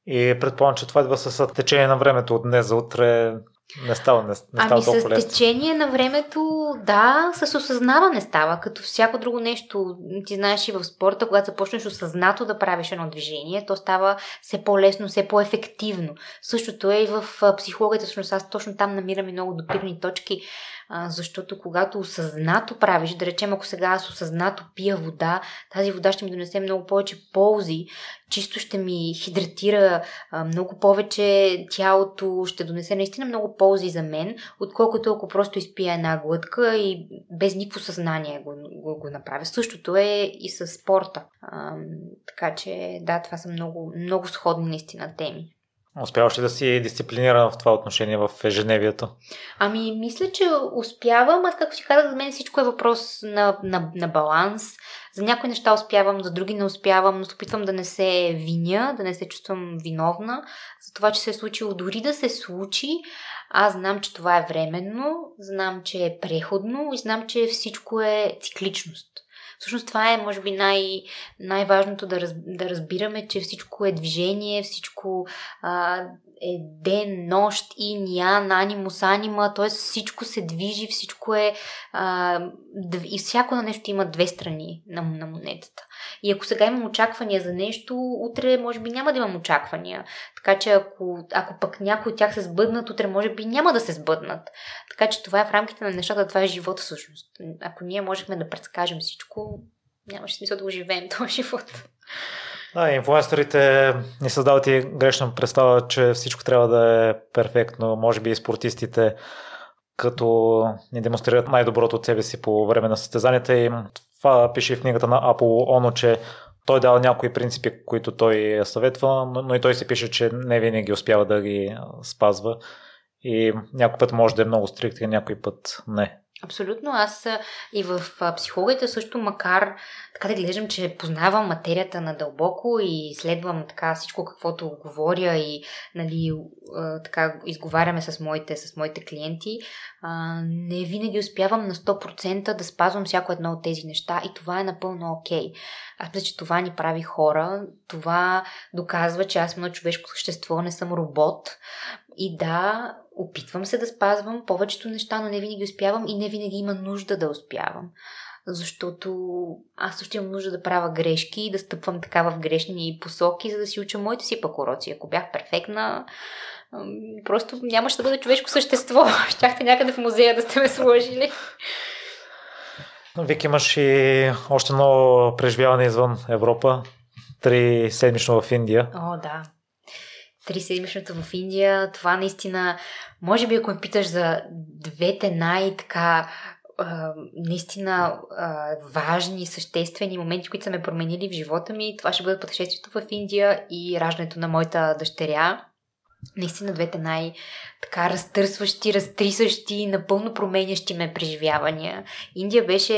И предполагам, че това идва с течение на времето от днес за утре. Не става, не, не става ами с лесно. течение на времето, да, с осъзнаване става, като всяко друго нещо. Ти знаеш и в спорта, когато започнеш осъзнато да правиш едно движение, то става все по-лесно, все по-ефективно. Същото е и в психологията, всъщност аз точно там намирам и много допирни точки защото когато осъзнато правиш, да речем, ако сега аз осъзнато пия вода, тази вода ще ми донесе много повече ползи, чисто ще ми хидратира много повече тялото, ще донесе наистина много ползи за мен, отколкото ако просто изпия една глътка и без никакво съзнание го, го, го направя. Същото е и с спорта. А, така че, да, това са много, много сходни наистина теми. Успяваш ли да си дисциплинирана в това отношение в ежедневието? Ами, мисля, че успявам. Аз, както си казах, за мен всичко е въпрос на, на, на баланс. За някои неща успявам, за други не успявам, но се опитвам да не се виня, да не се чувствам виновна за това, че се е случило. Дори да се случи, аз знам, че това е временно, знам, че е преходно и знам, че всичко е цикличност. Всъщност това е, може би, най- най-важното да, раз, да разбираме, че всичко е движение, всичко а, е ден, нощ, и ян, анимус, анима, т.е. всичко се движи, всичко е... А, и всяко на нещо има две страни на, на монетата. И ако сега имам очаквания за нещо, утре може би няма да имам очаквания. Така че ако, ако пък някои от тях се сбъднат, утре може би няма да се сбъднат. Така че това е в рамките на нещата, това е живота всъщност. Ако ние можехме да предскажем всичко, нямаше смисъл да го живеем този живот. Да, инфлуенсърите ни създават и грешна представа, че всичко трябва да е перфектно. Може би и спортистите, като ни демонстрират най-доброто от себе си по време на състезанията и това пише в книгата на Апо Оно, че той дава някои принципи, които той съветва, но и той се пише, че не винаги успява да ги спазва и някой път може да е много стриктен, някой път не. Абсолютно. Аз и в психологията също, макар така да гледам, че познавам материята надълбоко и следвам така всичко, каквото говоря и нали, така изговаряме с моите, с моите клиенти, не винаги успявам на 100% да спазвам всяко едно от тези неща и това е напълно окей. Okay. Аз мисля, че това ни прави хора, това доказва, че аз съм едно човешко същество, не съм робот. И да, опитвам се да спазвам повечето неща, но не винаги успявам и не винаги има нужда да успявам. Защото аз също имам нужда да правя грешки и да стъпвам така в грешни посоки, за да си уча моите си пък уроци. Ако бях перфектна, просто нямаше да бъда човешко същество. Щяхте някъде в музея да сте ме сложили. Вик, имаш и още едно преживяване извън Европа. Три седмично в Индия. О, да три седмичната в Индия. Това наистина, може би ако ме питаш за двете най-така наистина важни, съществени моменти, които са ме променили в живота ми, това ще бъде пътешествието в Индия и раждането на моята дъщеря наистина двете най- така разтърсващи, разтрисащи, напълно променящи ме преживявания. Индия беше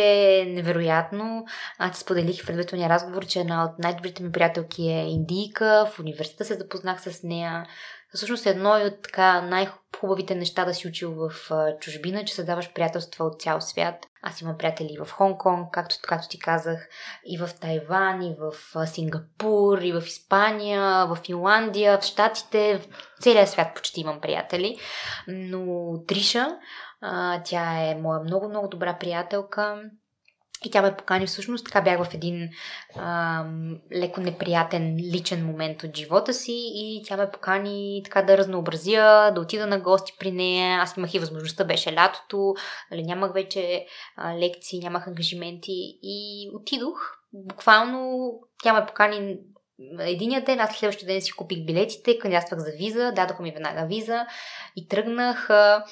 невероятно. Аз споделих в предварителния разговор, че една от най-добрите ми приятелки е индийка. В университета се запознах с нея. Всъщност едно от така най-хубавите неща да си учил в чужбина, че създаваш приятелства от цял свят. Аз имам приятели в Хонг-Конг, както, както ти казах, и в Тайван, и в Сингапур, и в Испания, в Финландия, в Штатите, в целия свят почти имам приятели. Но Триша, тя е моя много-много добра приятелка. И тя ме покани всъщност, така бях в един а, леко неприятен личен момент от живота си и тя ме покани така да разнообразя, да отида на гости при нея. Аз имах и възможността, беше лятото, нали, нямах вече а, лекции, нямах ангажименти и отидох. Буквално тя ме покани единия ден, аз следващия ден си купих билетите, кандидатствах за виза, дадоха ми веднага виза и тръгнах. А,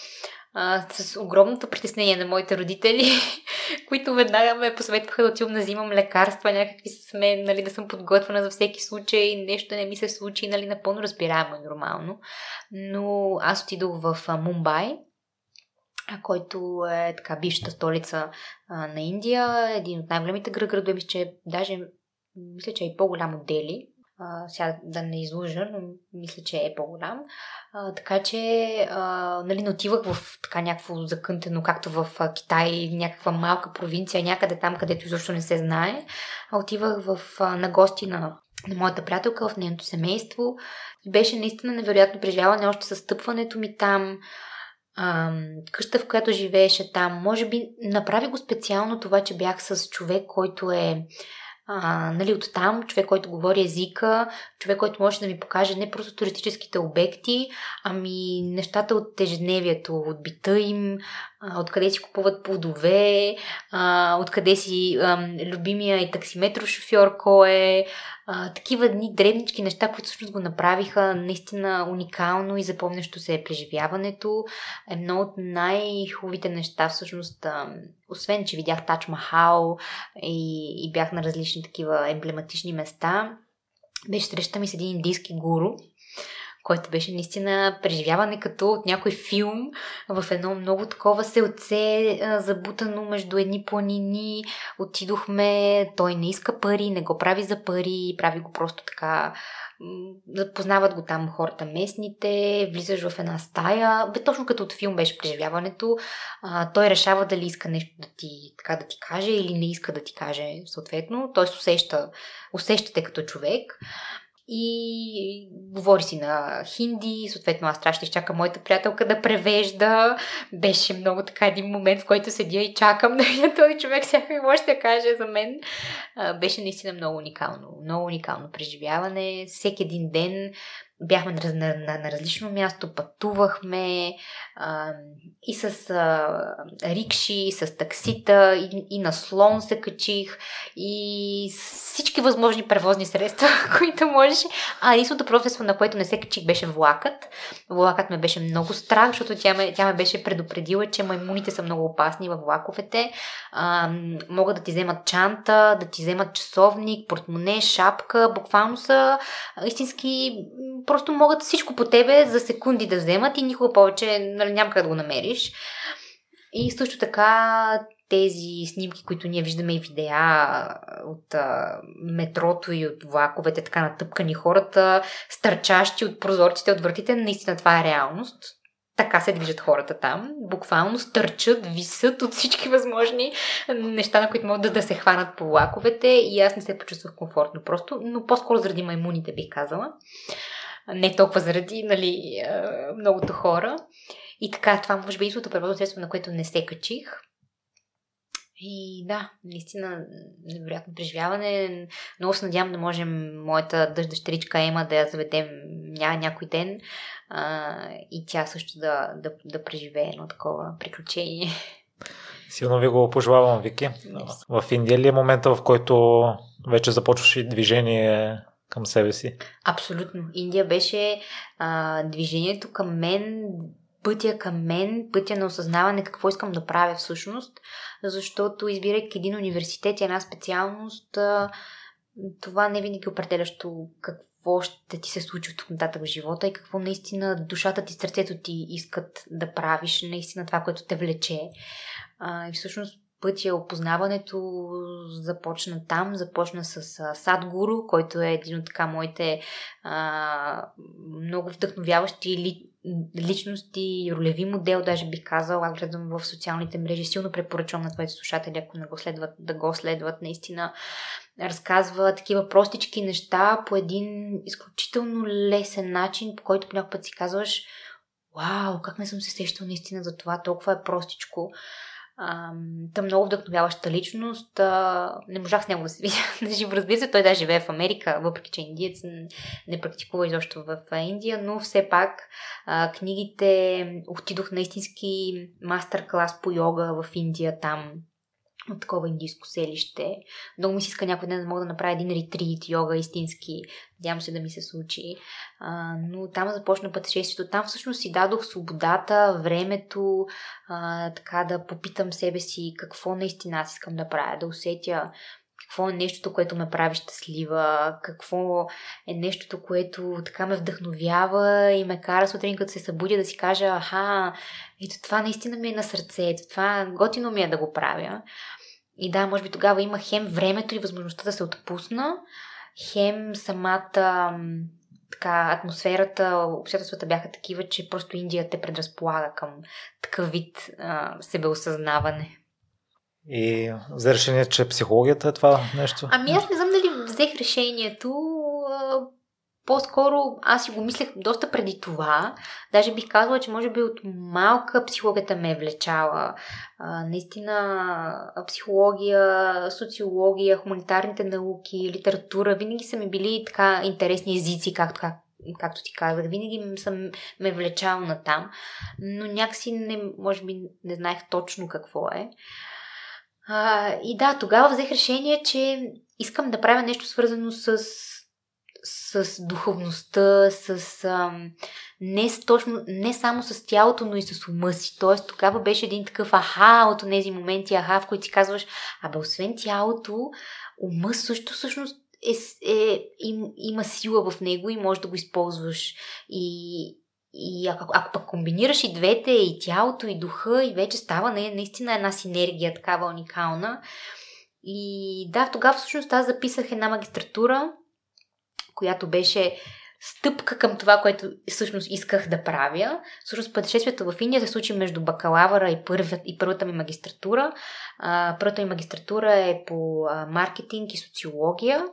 а, с огромното притеснение на моите родители, които веднага ме посъветваха да отивам да взимам лекарства, някакви с мен, нали, да съм подготвена за всеки случай, нещо не ми се случи, нали, напълно разбираемо и нормално. Но аз отидох в Мумбай, който е така бившата столица а, на Индия, един от най-големите градове, мисля, че даже мисля, че е и по-голям от Дели. Сега да не излъжа, но мисля, че е по-голям. А, така че а, нали, не отивах в така някакво закънтено, както в а, Китай, някаква малка провинция, някъде там, където изобщо не се знае. А отивах в, а, на гости на, на моята приятелка в нейното семейство. И беше наистина невероятно преживяване още с стъпването ми там. А, къща, в която живееше там. Може би направи го специално това, че бях с човек, който е а, нали, от там, човек, който говори езика, човек, който може да ми покаже не просто туристическите обекти, ами нещата от ежедневието, от бита им, откъде си купуват плодове, откъде си а, любимия и таксиметро шофьор, кой е, а, такива дни дребнички неща, които всъщност го направиха наистина уникално и запомнящо се е преживяването. Едно от най-хубавите неща всъщност, а, освен че видях Тач Махал и, и бях на различни такива емблематични места, беше среща ми с един индийски гуру, който беше наистина преживяване като от някой филм в едно много такова селце, забутано между едни планини. Отидохме, той не иска пари, не го прави за пари, прави го просто така Запознават го там хората местните, влизаш в една стая. Бе, точно като от филм беше преживяването. А, той решава дали иска нещо да ти, така да ти каже или не иска да ти каже съответно. Той усеща, усещате като човек и говори си на хинди, съответно аз трябваше да изчакам моята приятелка да превежда. Беше много така един момент, в който седя и чакам да видя този човек всяка може да каже за мен. Беше наистина много уникално, много уникално преживяване. Всеки един ден бяхме на, на, на, различно място, пътувахме а, и с а, рикши, и с таксита, и, и на слон се качих, и всички възможни превозни средства, които можеше. А единственото професор, на което не се качих, беше влакът. Влакът ме беше много страх, защото тя ме, тя ме беше предупредила, че маймуните са много опасни във влаковете. А, могат да ти вземат чанта, да ти вземат часовник, портмоне, шапка. Буквално са истински просто могат всичко по тебе за секунди да вземат и никога повече нали, няма как да го намериш. И също така тези снимки, които ние виждаме и видеа от а, метрото и от влаковете, така натъпкани хората, стърчащи от прозорците, от вратите, наистина това е реалност. Така се движат хората там. Буквално стърчат, висят от всички възможни неща, на които могат да, да се хванат по влаковете и аз не се почувствах комфортно просто, но по-скоро заради маймуните бих казала. Не толкова заради нали, многото хора. И така, това може би единственото превозно средство, на което не се качих. И да, наистина невероятно преживяване. Много се надявам да можем моята дъщеричка Ема да я заведем ня, някой ден а, и тя също да, да, да преживее едно такова приключение. Силно ви го пожелавам, Вики. В Индия ли е момента, в който вече започваш и движение към себе си? Абсолютно. Индия беше а, движението към мен пътя към мен, пътя на осъзнаване какво искам да правя всъщност, защото избирайки един университет и една специалност, това не винаги е определящо какво ще ти се случи от нататък в живота и какво наистина душата ти, сърцето ти искат да правиш, наистина това, което те влече. И всъщност пътя, опознаването започна там, започна с а, Садгуру, който е един от така моите а, много вдъхновяващи ли, личности, ролеви модел, даже бих казала, гледам в социалните мрежи, силно препоръчвам на твоите слушатели, ако не го следват, да го следват, наистина разказва такива простички неща по един изключително лесен начин, по който по някакъв път си казваш, вау, как не съм се сещал наистина за това, толкова е простичко. Та много вдъхновяваща личност. А, не можах с него да се видя. Разбира се, той да живее в Америка, въпреки че индиец не практикува изобщо в Индия, но все пак а, книгите отидох на истински мастер-клас по йога в Индия там от такова индийско селище. Много ми се иска някой ден да мога да направя един ретрит, йога истински. Надявам се да ми се случи. А, но там започна пътешествието. Там всъщност си дадох свободата, времето, а, така да попитам себе си какво наистина аз искам да правя, да усетя какво е нещото, което ме прави щастлива, какво е нещото, което така ме вдъхновява и ме кара сутрин, като се събудя да си кажа, аха, ето това наистина ми е на сърце, ето това готино ми е да го правя. И да, може би тогава има хем времето и възможността да се отпусна, хем самата така, атмосферата, обстоятелствата бяха такива, че просто Индия те предразполага към такъв вид а, себеосъзнаване. И взе решение, че психологията е това нещо? Ами аз не знам дали взех решението. По-скоро аз си го мислех доста преди това. Даже бих казала, че може би от малка психологията ме е влечала. Наистина психология, социология, хуманитарните науки, литература винаги са ми били така интересни езици, както, как, както ти казах. Винаги съм ме влечал на там. Но някакси не, може би не знаех точно какво е. А, и да, тогава взех решение, че искам да правя нещо свързано с, с духовността, с ам, не, точно, не само с тялото, но и с ума си. Тоест тогава беше един такъв аха от тези моменти, аха, в които си казваш, абе, освен тялото, ума също всъщност е, е, им, има сила в него и можеш да го използваш. И, и ако, ако пък комбинираш и двете, и тялото, и духа, и вече става наистина една синергия такава уникална. И да, тогава всъщност аз записах една магистратура, която беше стъпка към това, което всъщност исках да правя. Всъщност пътешествието в Индия се случи между бакалавъра и, първият, и първата ми магистратура. А, първата ми магистратура е по а, маркетинг и социология.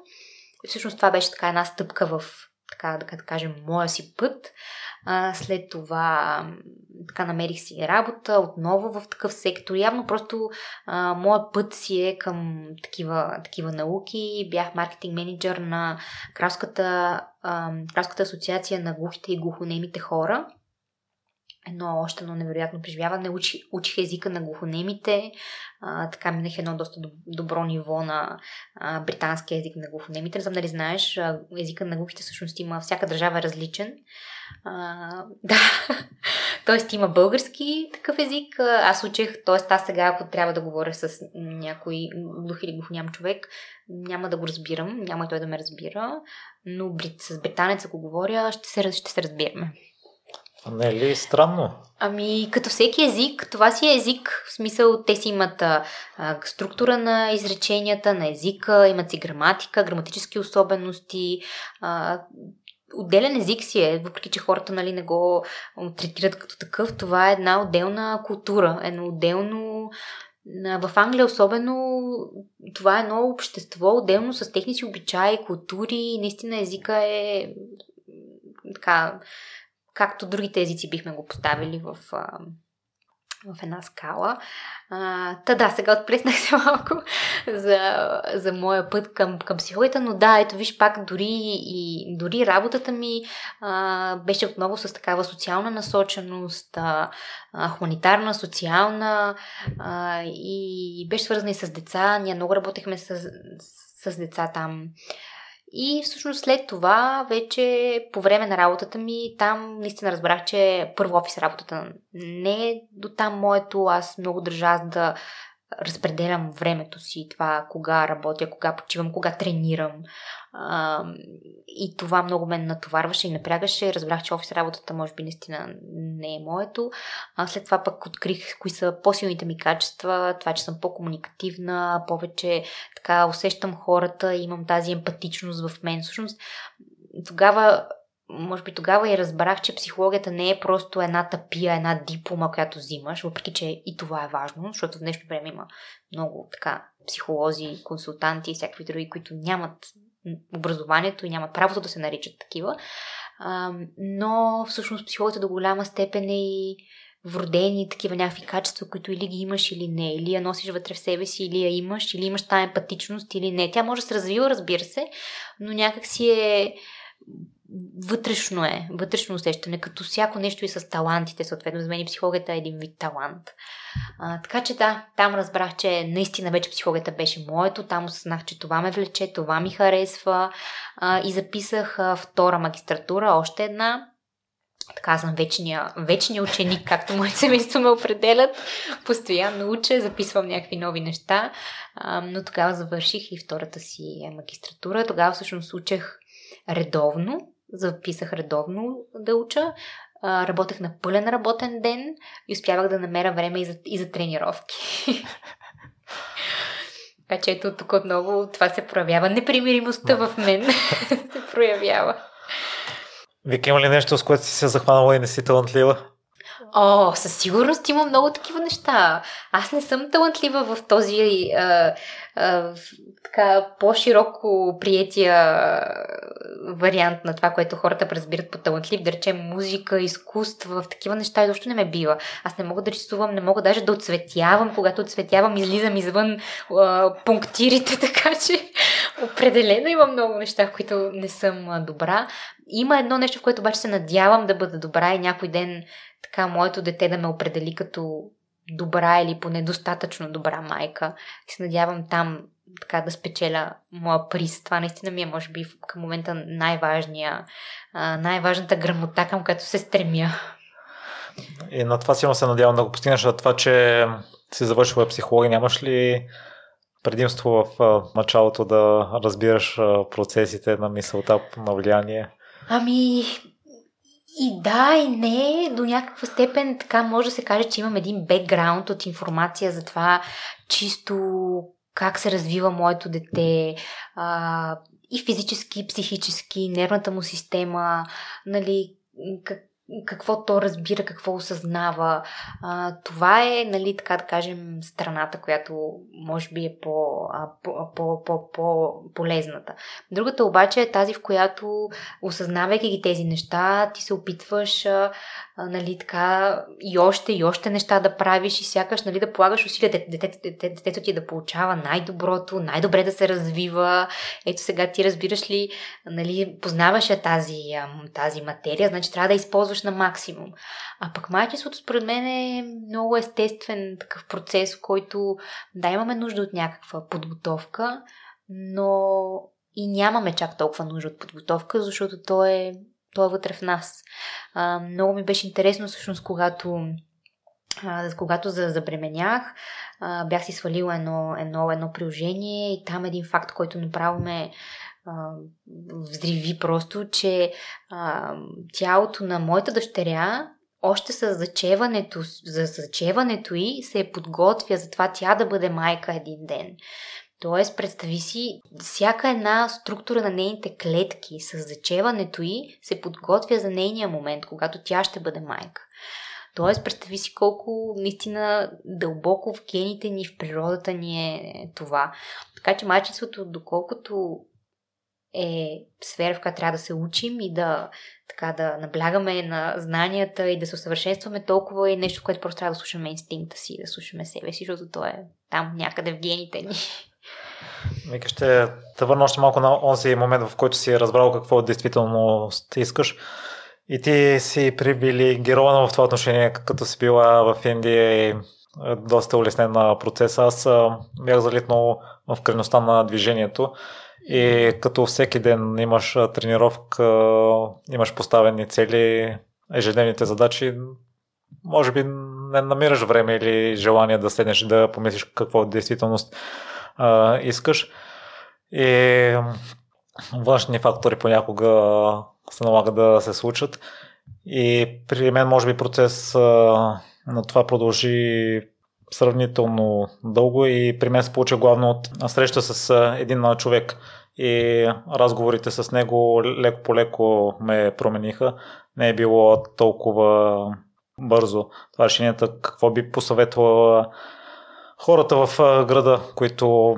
Всъщност това беше така една стъпка в, така да кажем, моя си път. А, след това така намерих си работа отново в такъв сектор. Явно просто а, моят път си е към такива, такива науки. Бях маркетинг менеджер на Кралската, а, Кралската асоциация на глухите и глухонемите хора едно още едно невероятно преживяване. Учих, учих езика на глухонемите, а, така минах едно доста добро ниво на а, британски език на глухонемите. Не знам дали знаеш, езика на глухите всъщност има, всяка държава е различен. А, да, т.е. има български такъв език. Аз учех, т.е. аз сега, ако трябва да говоря с някой глух или глухоням човек, няма да го разбирам, няма и той да ме разбира, но с британец, ако говоря, ще се, ще се разбираме. А не е ли странно? Ами, като всеки език, това си е език, в смисъл те си имат а, структура на изреченията, на езика, имат си граматика, граматически особености, а, отделен език си е, въпреки че хората нали, не го третират като такъв, това е една отделна култура, едно отделно в Англия особено това е едно общество, отделно с техни си обичаи, култури. Наистина езика е така, както другите езици бихме го поставили в, в една скала. Та да, сега отплеснах се малко за, за моя път към, към психологията, но да, ето виж пак дори, и, дори работата ми а, беше отново с такава социална насоченост, а, а, хуманитарна, социална а, и беше свързана и с деца. Ние много работехме с, с деца там. И всъщност след това, вече по време на работата ми, там наистина разбрах, че първо офис работата не е до там моето. Аз много държа да разпределям времето си, това кога работя, кога почивам, кога тренирам. И това много мен натоварваше и напрягаше. Разбрах, че офис работата може би наистина не е моето. А след това пък открих кои са по-силните ми качества, това, че съм по-комуникативна, повече така усещам хората, имам тази емпатичност в мен. Всъщност, тогава може би тогава и разбрах, че психологията не е просто една тапия, една диплома, която взимаш, въпреки че и това е важно, защото в днешно време има много така психолози, консултанти и всякакви други, които нямат образованието и нямат правото да се наричат такива. А, но всъщност психологията до голяма степен е и вродени такива някакви качества, които или ги имаш или не, или я носиш вътре в себе си, или я имаш, или имаш тази емпатичност или не. Тя може да се развива, разбира се, но някак си е вътрешно е, вътрешно усещане, като всяко нещо и с талантите, съответно, за мен психологията е един вид талант. А, така че да, там разбрах, че наистина вече психологията беше моето, там осъзнах, че това ме влече, това ми харесва а, и записах а, втора магистратура, още една, така съм вечния, вечния ученик, както моите семейство ме определят. Постоянно уча, записвам някакви нови неща, а, но тогава завърших и втората си магистратура. Тогава всъщност учех редовно, записах редовно да уча. А, работех на пълен работен ден и успявах да намеря време и за, и за тренировки. така че ето тук отново това се проявява. Непримиримостта в мен се проявява. Вики, има ли нещо, с което си се захванала и не си талантлива? О, със сигурност има много такива неща. Аз не съм талантлива в този а, така по-широко приятия вариант на това, което хората разбират по талантлив, да речем музика, изкуство, в такива неща изобщо не ме бива. Аз не мога да рисувам, не мога даже да отцветявам. Когато отцветявам, излизам извън а, пунктирите, така че определено има много неща, в които не съм добра. Има едно нещо, в което обаче се надявам да бъда добра и някой ден така моето дете да ме определи като добра или поне достатъчно добра майка. И се надявам там така да спечеля моя приз. Това наистина ми е, може би, към момента най-важния, най-важната грамота, към която се стремя. И на това силно се надявам да го постигнеш, а това, че си завършила психология, нямаш ли предимство в началото да разбираш процесите на мисълта на влияние? Ами, и да, и не, до някаква степен така може да се каже, че имам един бекграунд от информация за това чисто как се развива моето дете, а, и физически, и психически, нервната му система, нали, как, какво то разбира, какво осъзнава. А, това е, нали, така да кажем, страната, която може би е по, по, по, по, по полезната. Другата обаче е тази, в която осъзнавайки ги тези неща, ти се опитваш а, нали, така, и още, и още неща да правиш и сякаш нали, да полагаш усилия детето, детето, детето ти да получава най-доброто, най-добре да се развива. Ето сега ти разбираш ли, нали, познаваш тази, тази материя, значи трябва да използваш на максимум. А пък майчеството според мен е много естествен такъв процес, в който да имаме нужда от някаква подготовка, но и нямаме чак толкова нужда от подготовка, защото то е той е вътре в нас. А, много ми беше интересно всъщност, когато когато забременях, бях си свалила едно, едно, едно приложение и там един факт, който направо ме а, взриви просто, че а, тялото на моята дъщеря още с зачеването, за зачеването й се подготвя за това тя да бъде майка един ден. Тоест, представи си, всяка една структура на нейните клетки с зачеването й се подготвя за нейния момент, когато тя ще бъде майка. Тоест, представи си колко наистина дълбоко в гените ни, в природата ни е това. Така че майчинството, доколкото е сфера, в която трябва да се учим и да, така, да наблягаме на знанията и да се усъвършенстваме толкова е нещо, което просто трябва да слушаме инстинкта си, да слушаме себе си, защото то е там някъде в гените ни. Мика, ще те върна още малко на онзи момент, в който си разбрал какво действително искаш. И ти си привилегирована в това отношение, като си била в Индия и е доста улеснен на процеса. Аз бях залитнал в крайността на движението и като всеки ден имаш тренировка, имаш поставени цели, ежедневните задачи, може би не намираш време или желание да седнеш да помислиш какво действителност а, искаш. И външни фактори понякога се налага да се случат. И при мен, може би, процес а, на това продължи сравнително дълго и при мен се получи главно от среща с един човек и разговорите с него леко по леко ме промениха. Не е било толкова бързо това решението. Какво би посъветвала хората в града, които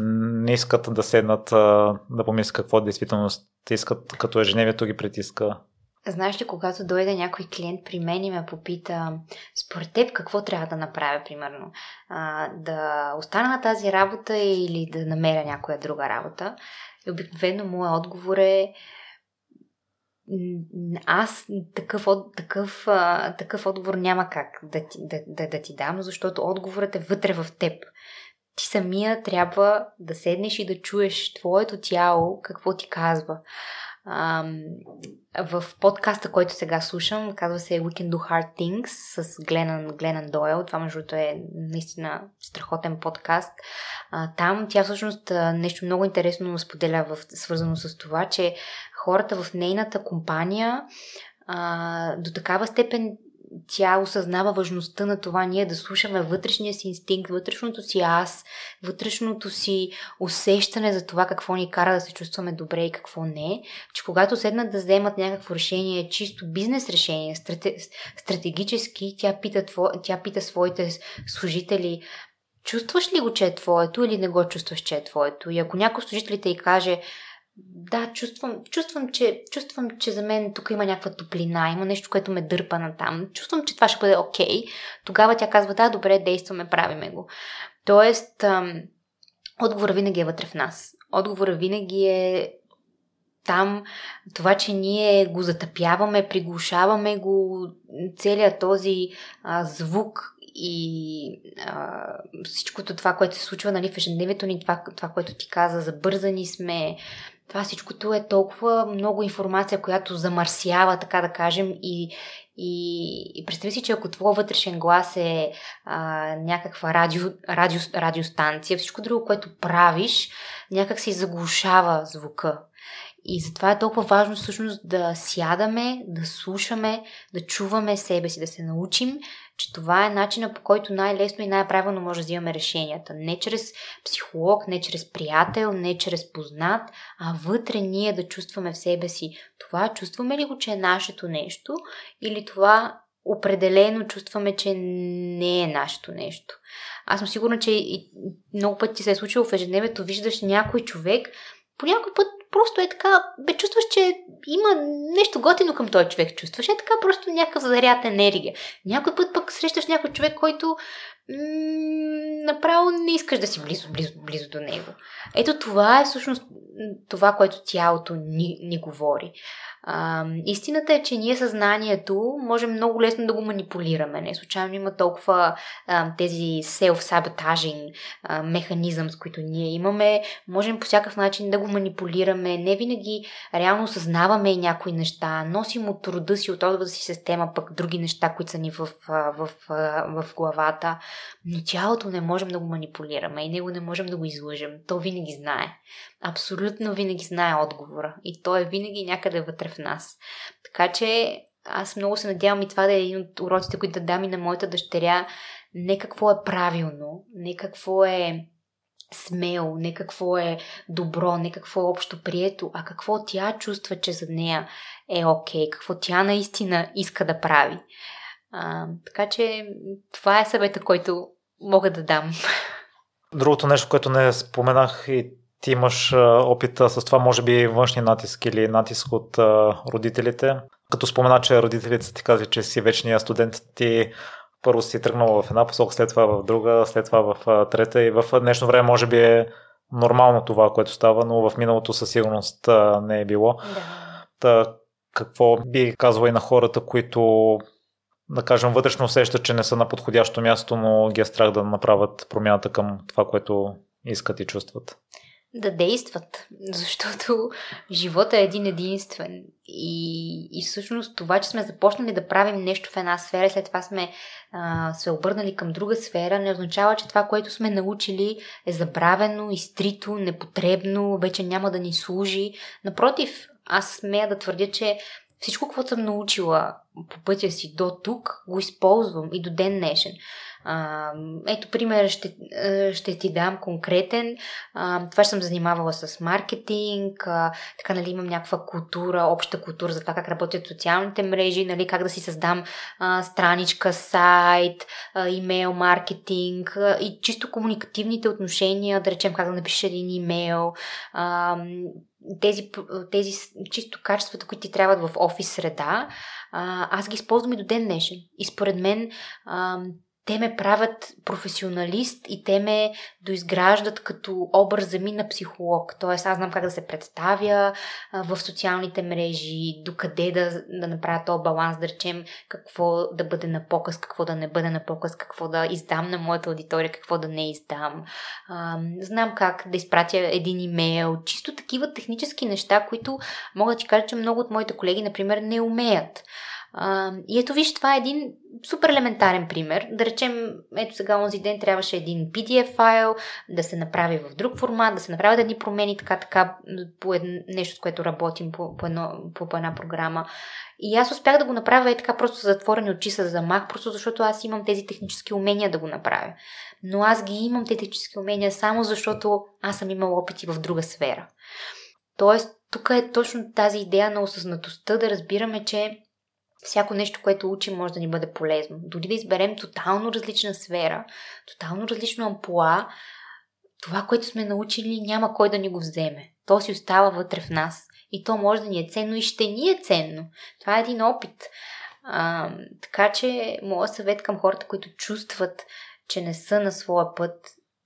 не искат да седнат да помислят какво действително искат, като ежедневието ги притиска Знаеш ли, когато дойде някой клиент при мен и ме попита, според теб какво трябва да направя, примерно? А, да остана на тази работа или да намеря някоя друга работа? И обикновено моят отговор е аз такъв, такъв, такъв отговор няма как да да, да, да ти дам, защото отговорът е вътре в теб. Ти самия трябва да седнеш и да чуеш твоето тяло какво ти казва в подкаста, който сега слушам, казва се We Can Do Hard Things с Гленан, Гленан Дойл. Това между е наистина страхотен подкаст. А, там тя всъщност нещо много интересно споделя в, свързано с това, че хората в нейната компания а, до такава степен тя осъзнава важността на това ние да слушаме вътрешния си инстинкт, вътрешното си аз, вътрешното си усещане за това какво ни кара да се чувстваме добре и какво не, че когато седнат да вземат някакво решение, чисто бизнес решение, стратегически, тя пита, тя пита своите служители, чувстваш ли го, че е твоето или не го чувстваш, че е твоето? И ако някой служителите и каже, да, чувствам, чувствам, че, чувствам, че за мен тук има някаква топлина, има нещо, което ме дърпа на там. Чувствам, че това ще бъде окей. Okay. Тогава тя казва, да, добре, действаме, правиме го. Тоест, ам, отговора винаги е вътре в нас. Отговора винаги е там това, че ние го затъпяваме, приглушаваме го, целият този а, звук и а, всичкото това, което се случва нали, в ежедневието ни, това, това, което ти каза, забързани сме, това всичкото е толкова много информация, която замърсява, така да кажем, и, и, и представи си, че ако твой вътрешен глас е а, някаква радио, радио, радиостанция, всичко друго, което правиш, някак се заглушава звука. И затова е толкова важно всъщност да сядаме, да слушаме, да чуваме себе си, да се научим, че това е начина по който най-лесно и най-правилно може да взимаме решенията. Не чрез психолог, не чрез приятел, не чрез познат, а вътре ние да чувстваме в себе си това, чувстваме ли го, че е нашето нещо или това определено чувстваме, че не е нашето нещо. Аз съм сигурна, че и много пъти се е случило в ежедневието, виждаш някой човек, по път просто е така, бе, чувстваш, че има нещо готино към този човек, чувстваш е така просто някакъв заряд енергия. Някой път пък срещаш някой човек, който направо не искаш да си близо, близо, близо до него. Ето това е всъщност това, което тялото ни, ни говори. А, истината е, че ние съзнанието можем много лесно да го манипулираме. Не случайно има толкова а, тези self-sabotaging механизъм, с които ние имаме. Можем по всякакъв начин да го манипулираме. Не винаги реално съзнаваме някои неща. Носим от труда си, от родовата си система пък други неща, които са ни в, в, в, в главата. Но тялото не можем да го манипулираме и него не можем да го излъжем. То винаги знае. Абсолютно винаги знае отговора. И той е винаги някъде вътре в нас. Така че аз много се надявам и това да е един от уроците, които да дам и на моята дъщеря. Не какво е правилно, не какво е смело, не какво е добро, не какво е общо прието, а какво тя чувства, че за нея е окей, okay, какво тя наистина иска да прави. А, така че това е съвета, който мога да дам. Другото нещо, което не споменах и ти имаш опита с това, може би външни натиск или натиск от родителите. Като спомена, че родителите са ти казали, че си вечния студент, ти първо си тръгнал в една посока, след това в друга, след това в трета и в днешно време може би е нормално това, което става, но в миналото със сигурност не е било. Да. Та, какво би казала и на хората, които да кажем, вътрешно усещат, че не са на подходящо място, но ги е страх да направят промяната към това, което искат и чувстват? Да действат, защото живота е един единствен. И, и всъщност това, че сме започнали да правим нещо в една сфера, след това сме а, се обърнали към друга сфера, не означава, че това, което сме научили е забравено, изтрито, непотребно, вече няма да ни служи. Напротив, аз смея да твърдя, че всичко, което съм научила по пътя си до тук, го използвам и до ден днешен. Ето пример ще, ще ти дам конкретен. Това ще съм занимавала с маркетинг, така нали имам някаква култура, обща култура за това как работят социалните мрежи, нали, как да си създам страничка, сайт, имейл маркетинг и чисто комуникативните отношения, да речем как да напишеш един имейл, тези, тези чисто качествата, които ти трябват в офис среда, аз ги използвам и до ден днешен. И според мен те ме правят професионалист и те ме доизграждат като образ ми на психолог. Тоест, аз знам как да се представя а, в социалните мрежи, докъде да, да направя този баланс, да речем какво да бъде на показ, какво да не бъде на показ, какво да издам на моята аудитория, какво да не издам. А, знам как да изпратя един имейл, чисто такива технически неща, които мога да ти кажа, че много от моите колеги, например, не умеят. И ето виж, това е един супер елементарен пример. Да речем, ето сега онзи ден трябваше един PDF файл да се направи в друг формат, да се направят едни промени, така, така, по едно, нещо, с което работим по, по, едно, по, по една програма. И аз успях да го направя и така просто затворени очи с замах, просто защото аз имам тези технически умения да го направя. Но аз ги имам тези технически умения само защото аз съм имал опити в друга сфера. Тоест, тук е точно тази идея на осъзнатостта да разбираме, че всяко нещо, което учим, може да ни бъде полезно. Дори да изберем тотално различна сфера, тотално различно ампула, това, което сме научили, няма кой да ни го вземе. То си остава вътре в нас. И то може да ни е ценно и ще ни е ценно. Това е един опит. А, така че, моят съвет към хората, които чувстват, че не са на своя път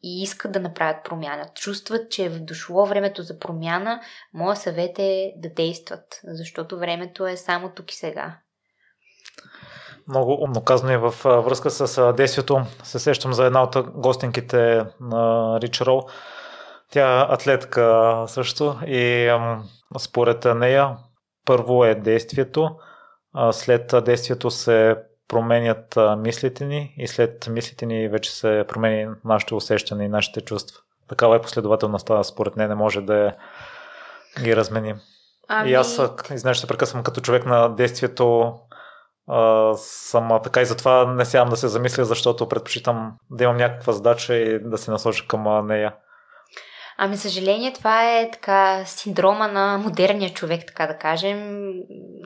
и искат да направят промяна, чувстват, че е дошло времето за промяна, моят съвет е да действат, защото времето е само тук и сега. Много умно казано и в връзка с действието. Се сещам за една от гостинките на Рич Роу. Тя е атлетка също и според нея първо е действието, след действието се променят мислите ни и след мислите ни вече се промени нашите усещания и нашите чувства. Такава е последователността, според нея не може да ги разменим. Ами... И аз, извинявай, ще прекъсвам като човек на действието, а, съм така и затова не сядам да се замисля, защото предпочитам да имам някаква задача и да се насоча към нея. Ами, съжаление, това е така синдрома на модерния човек, така да кажем.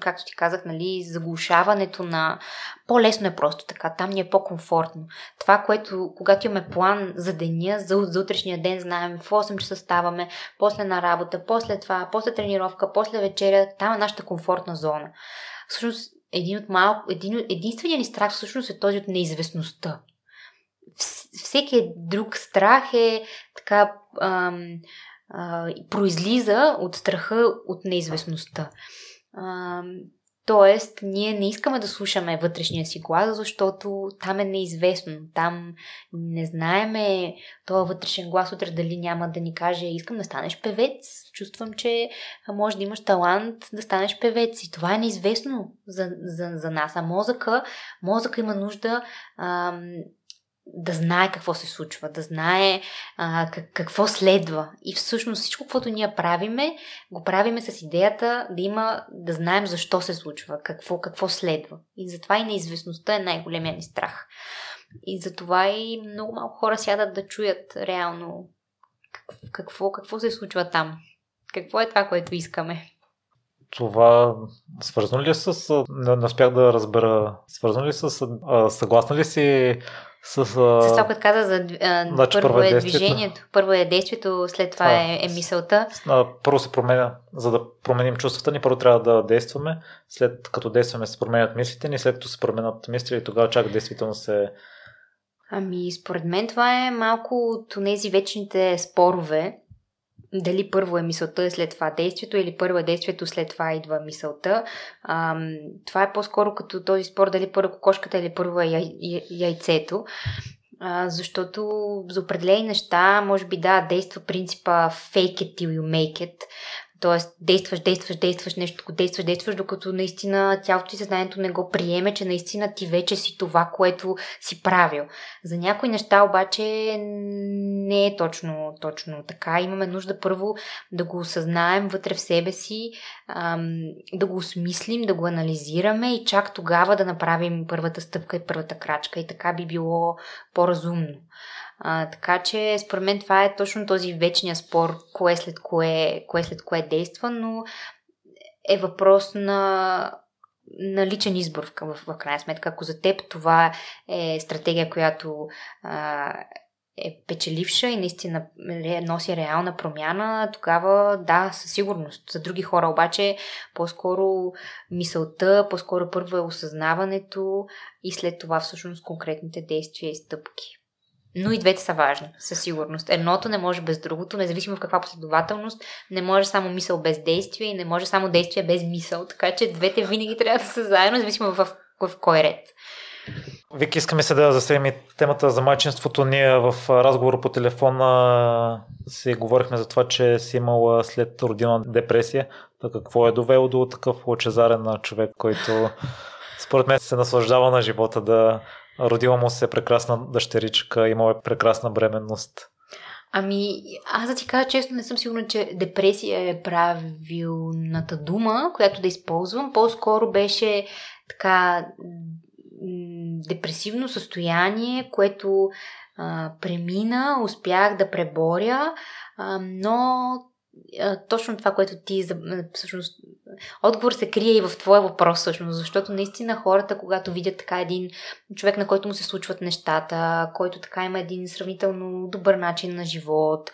Както ти казах, нали, заглушаването на... По-лесно е просто така, там ни е по-комфортно. Това, което, когато имаме план за деня, за, за утрешния ден, знаем в 8 часа ставаме, после на работа, после това, после тренировка, после вечеря, там е нашата комфортна зона. Всъщност, един от малко, един, единственият ни страх всъщност е този от неизвестността. Всеки друг страх е така ам, а, произлиза от страха от неизвестността. Ам, Тоест, ние не искаме да слушаме вътрешния си глас, защото там е неизвестно. Там не знаеме този вътрешен глас утре дали няма да ни каже искам да станеш певец. Чувствам, че може да имаш талант да станеш певец. И това е неизвестно за, за, за нас. А мозъка, мозъка има нужда ам, да знае какво се случва, да знае а, как, какво следва. И всъщност всичко, което ние правиме, го правиме с идеята да има, да знаем защо се случва, какво, какво следва. И затова и неизвестността е най-големия ни страх. И затова и много малко хора сядат да чуят реално какво, какво се случва там. Какво е това, което искаме. Това свързано ли е с... Не, не успях да разбера. Свързано ли е с... Съгласна ли си с, с това, което каза за а, значи, първо, е, е движението, първо е действието, след това а, е, е мисълта. Първо се променя, за да променим чувствата ни, първо трябва да действаме, след като действаме се променят мислите ни, след като се променят мисли, тогава чак действително се... Ами, според мен това е малко от тези вечните спорове, дали първо е мисълта след това действието, или първо е действието, след това идва мисълта. А, това е по-скоро като този спор дали първо кокошката или първо е яй, яйцето. А, защото за определени неща, може би да, действа принципа fake it till you make it. Тоест, действаш, действаш, действаш, нещо го действаш, действаш, докато наистина тялото и съзнанието не го приеме, че наистина ти вече си това, което си правил. За някои неща обаче не е точно, точно така. Имаме нужда първо да го осъзнаем вътре в себе си, да го осмислим, да го анализираме и чак тогава да направим първата стъпка и първата крачка. И така би било по-разумно. А, така че, според мен, това е точно този вечния спор, кое след кое, кое след кое действа, но е въпрос на, на личен избор в, в, в крайна сметка. Ако за теб това е стратегия, която а, е печеливша и наистина носи реална промяна, тогава да, със сигурност. За други хора обаче по-скоро мисълта, по-скоро първо е осъзнаването и след това всъщност конкретните действия и стъпки. Но и двете са важни, със сигурност. Едното не може без другото, независимо в каква последователност. Не може само мисъл без действие и не може само действие без мисъл. Така че двете винаги трябва да са заедно, независимо в, в, в кой ред. Вики, искаме се да засегнем темата за майчинството. Ние в разговор по телефона си говорихме за това, че си имал след родина депресия. Да какво е довело до такъв лъчезарен човек, който според мен се наслаждава на живота да Родила му се прекрасна дъщеричка, имала е прекрасна бременност. Ами, аз да ти кажа честно, не съм сигурна, че депресия е правилната дума, която да използвам. По-скоро беше така депресивно състояние, което а, премина, успях да преборя, а, но точно това, което ти всъщност отговор се крие и в твоя въпрос всъщност, защото наистина хората, когато видят така един човек, на който му се случват нещата, който така има един сравнително добър начин на живот,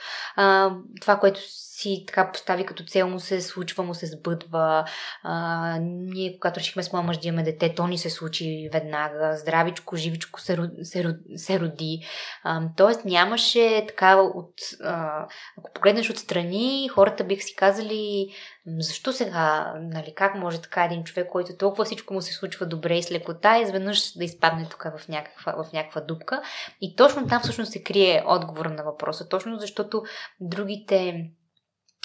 това, което си така постави като цел му се случва, му се сбъдва. А, ние, когато решихме с моя мъж да имаме дете, то ни се случи веднага. Здравичко, живичко се, се, се роди. А, тоест нямаше такава от... А, ако погледнеш отстрани, хората бих си казали защо сега, нали, как може така един човек, който толкова всичко му се случва добре и с лекота, изведнъж да изпадне тук в някаква, в някаква дупка. И точно там всъщност се крие отговор на въпроса. Точно защото другите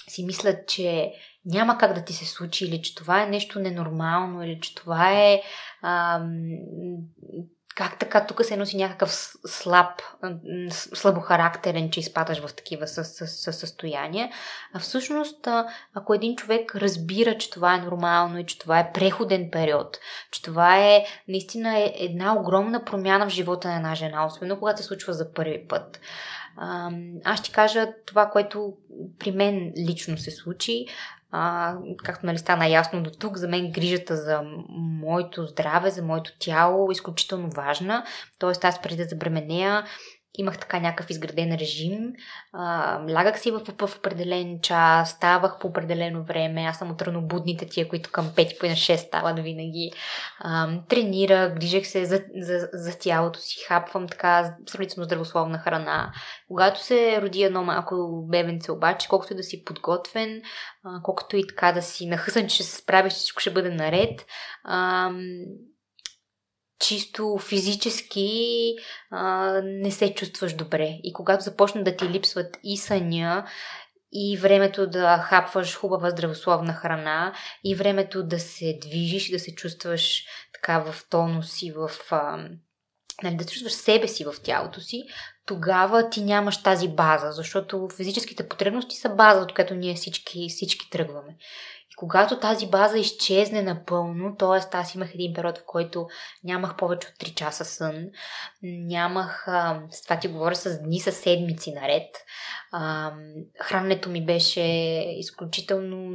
си мислят, че няма как да ти се случи или че това е нещо ненормално или че това е ам, как така тук се носи някакъв слаб, слабохарактерен, че изпадаш в такива състояния. А всъщност, ако един човек разбира, че това е нормално и че това е преходен период, че това е наистина е една огромна промяна в живота на една жена, особено когато се случва за първи път. Аз ще кажа това, което при мен лично се случи. А, както нали стана ясно до тук, за мен грижата за моето здраве, за моето тяло е изключително важна. Тоест аз преди да забременея имах така някакъв изграден режим. А, лягах си в, в определен час, ставах по определено време. Аз съм от ранобудните тия, които към 5 и на 6 стават винаги. А, тренирах, грижех се за, за, за тялото си, хапвам така сравнително здравословна храна. Когато се роди едно малко бебенце обаче, колкото и да си подготвен, а, колкото и така да си нахъсан, че ще се справиш, всичко ще бъде наред, а, чисто физически а, не се чувстваш добре. И когато започнат да ти липсват и съня, и времето да хапваш хубава здравословна храна, и времето да се движиш, да се чувстваш така в тонус и в, а, нали, да чувстваш себе си в тялото си, тогава ти нямаш тази база, защото физическите потребности са база, от която ние всички, всички тръгваме. Когато тази база изчезне напълно, т.е. аз имах един период, в който нямах повече от 3 часа сън, нямах, с това ти говоря, с дни, с седмици наред, а, храненето ми беше изключително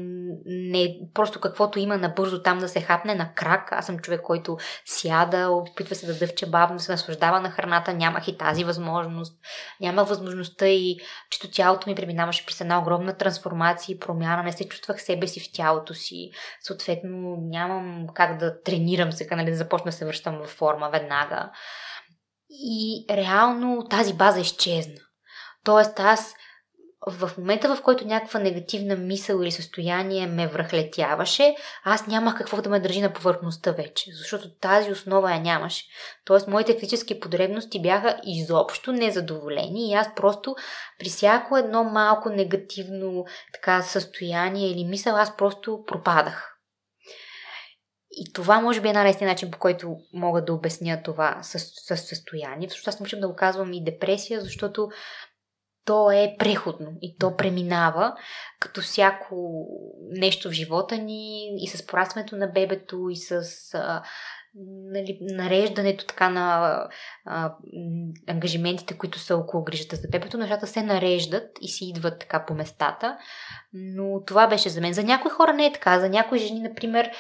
не просто каквото има набързо там да се хапне на крак. Аз съм човек, който сяда, опитва се да дъвче бавно, се наслаждава на храната. Нямах и тази възможност. Нямах възможността и чето тялото ми преминаваше през една огромна трансформация и промяна. Не се чувствах себе си в тялото си. Съответно, нямам как да тренирам сега, нали, да започна да се връщам в форма веднага. И реално тази база изчезна. Тоест аз в момента, в който някаква негативна мисъл или състояние ме връхлетяваше, аз нямах какво да ме държи на повърхността вече, защото тази основа я нямаше. Тоест, моите физически потребности бяха изобщо незадоволени и аз просто при всяко едно малко негативно така състояние или мисъл, аз просто пропадах. И това може би е най-лесният начин, по който мога да обясня това състояние. Защото аз не да го казвам и депресия, защото то е преходно и то преминава, като всяко нещо в живота ни и с порастването на бебето и с а, нали, нареждането така на а, ангажиментите, които са около грижата за бебето, нещата се нареждат и си идват така по местата. Но това беше за мен. За някои хора не е така. За някои жени, например,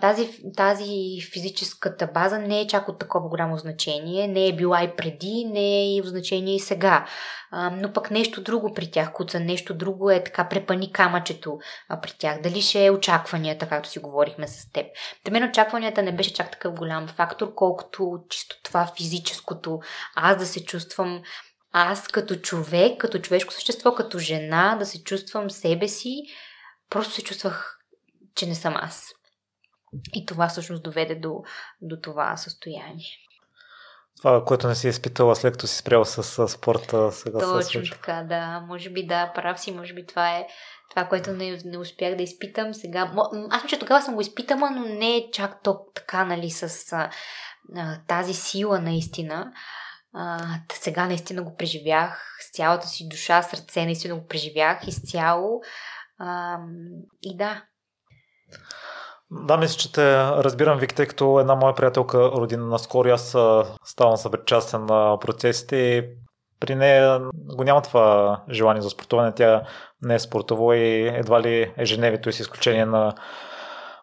тази, тази физическата база не е чак от такова голямо значение. Не е била и преди, не е и в значение и сега. Но пък нещо друго при тях куца, нещо друго е така препани камъчето при тях. Дали ще е очакванията, както си говорихме с теб. Та мен очакванията не беше чак такъв голям фактор, колкото чисто това физическото. Аз да се чувствам аз като човек, като човешко същество, като жена, да се чувствам себе си, просто се чувствах, че не съм аз. И това всъщност доведе до, до това състояние. Това, което не си изпитала след като си спрял с, с спорта, сега Точно се случва. така, да. Може би да, прав си, може би това е това, което не, не успях да изпитам сега. Аз мисля, че тогава съм го изпитала, но не е чак то, така, нали, с а, тази сила наистина. А, сега наистина го преживях с цялата си душа, сърце, наистина го преживях изцяло. А, и да. Да, мисля, че те разбирам, Вик, тъй като една моя приятелка родина наскоро аз ставам съпричастен на процесите и при нея го няма това желание за спортуване. Тя не е спортово и едва ли ежедневието и с изключение на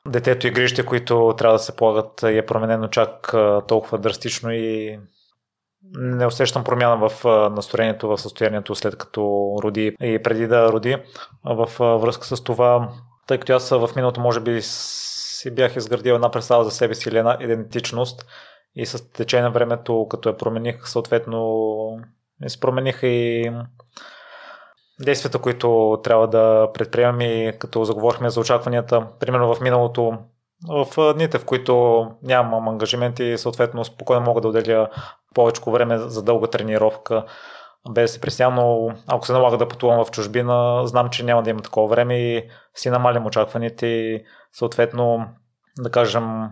детето и грижите, които трябва да се полагат е променено чак толкова драстично и не усещам промяна в настроението, в състоянието след като роди и преди да роди. В връзка с това, тъй като аз в миналото може би си бях изградил една представа за себе си или една идентичност и с течение на времето, като я промених, съответно се промениха и действията, които трябва да предприемам и като заговорихме за очакванията, примерно в миналото, в дните, в които нямам ангажименти, съответно спокойно мога да отделя повече време за дълга тренировка, без да се пресявам, но ако се налага да пътувам в чужбина, знам, че няма да има такова време и си намалям очакваните и съответно, да кажем,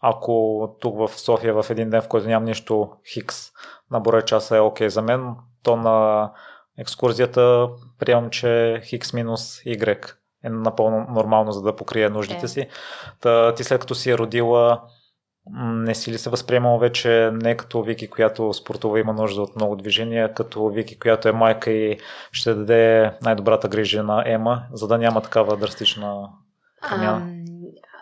ако тук в София в един ден, в който нямам нищо хикс на броя часа е окей okay за мен, то на екскурзията приемам, че хикс минус Y е напълно нормално, за да покрие нуждите е. си. Та, ти след като си е родила, не си ли се възприемала вече не като Вики, която спортова има нужда от много движения, като Вики, която е майка и ще даде най-добрата грижа на Ема, за да няма такава драстична промяна?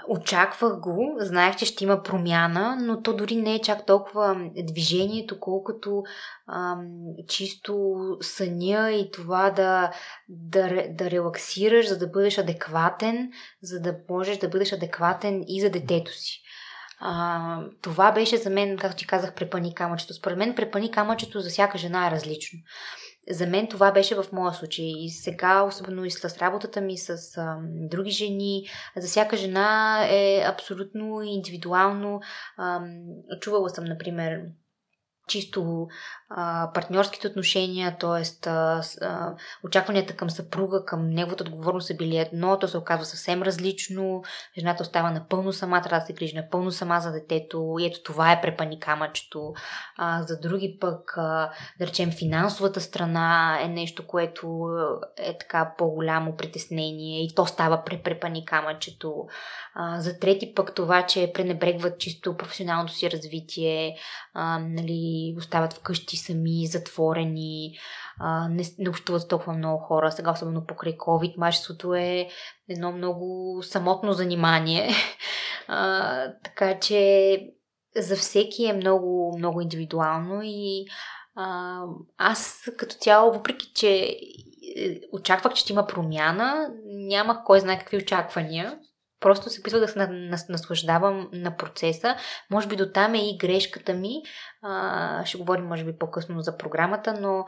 Очаквах го, знаех, че ще има промяна, но то дори не е чак толкова движението, колкото ам, чисто съня и това да, да, да релаксираш, за да бъдеш адекватен, за да можеш да бъдеш адекватен и за детето си. А, това беше за мен, както ти казах, препани камъчето. Според мен препани камъчето за всяка жена е различно. За мен това беше в моя случай. И сега, особено и с работата ми с а, други жени, за всяка жена е абсолютно индивидуално. А, чувала съм, например, чисто а, партньорските отношения, т.е. очакванията към съпруга, към неговата отговорност са били едно, то се оказва съвсем различно, жената остава напълно сама, трябва да се грижи напълно сама за детето и ето това е препаникамъчето. А, за други пък, а, да речем, финансовата страна е нещо, което е така по-голямо притеснение и то става препаникамъчето. А, за трети пък това, че пренебрегват чисто професионалното си развитие, а, нали, остават вкъщи сами, затворени, а, не, не общуват толкова много хора. Сега, особено покрай COVID, майчеството е едно много самотно занимание. А, така че за всеки е много, много индивидуално и а, аз като цяло, въпреки че е, очаквах, че ще има промяна, нямах кой знае какви очаквания. Просто се опитвах да се наслаждавам на процеса. Може би до там е и грешката ми. А, ще говорим, може би, по-късно за програмата, но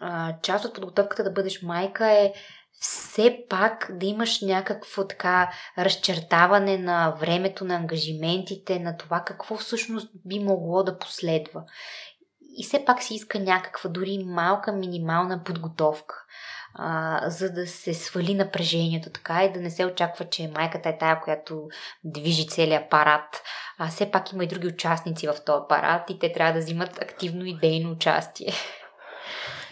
а, част от подготовката да бъдеш майка е все пак да имаш някакво така разчертаване на времето, на ангажиментите, на това какво всъщност би могло да последва. И все пак се иска някаква дори малка минимална подготовка а, за да се свали напрежението така и да не се очаква, че майката е тая, която движи целият апарат. А все пак има и други участници в този апарат и те трябва да взимат активно идейно участие.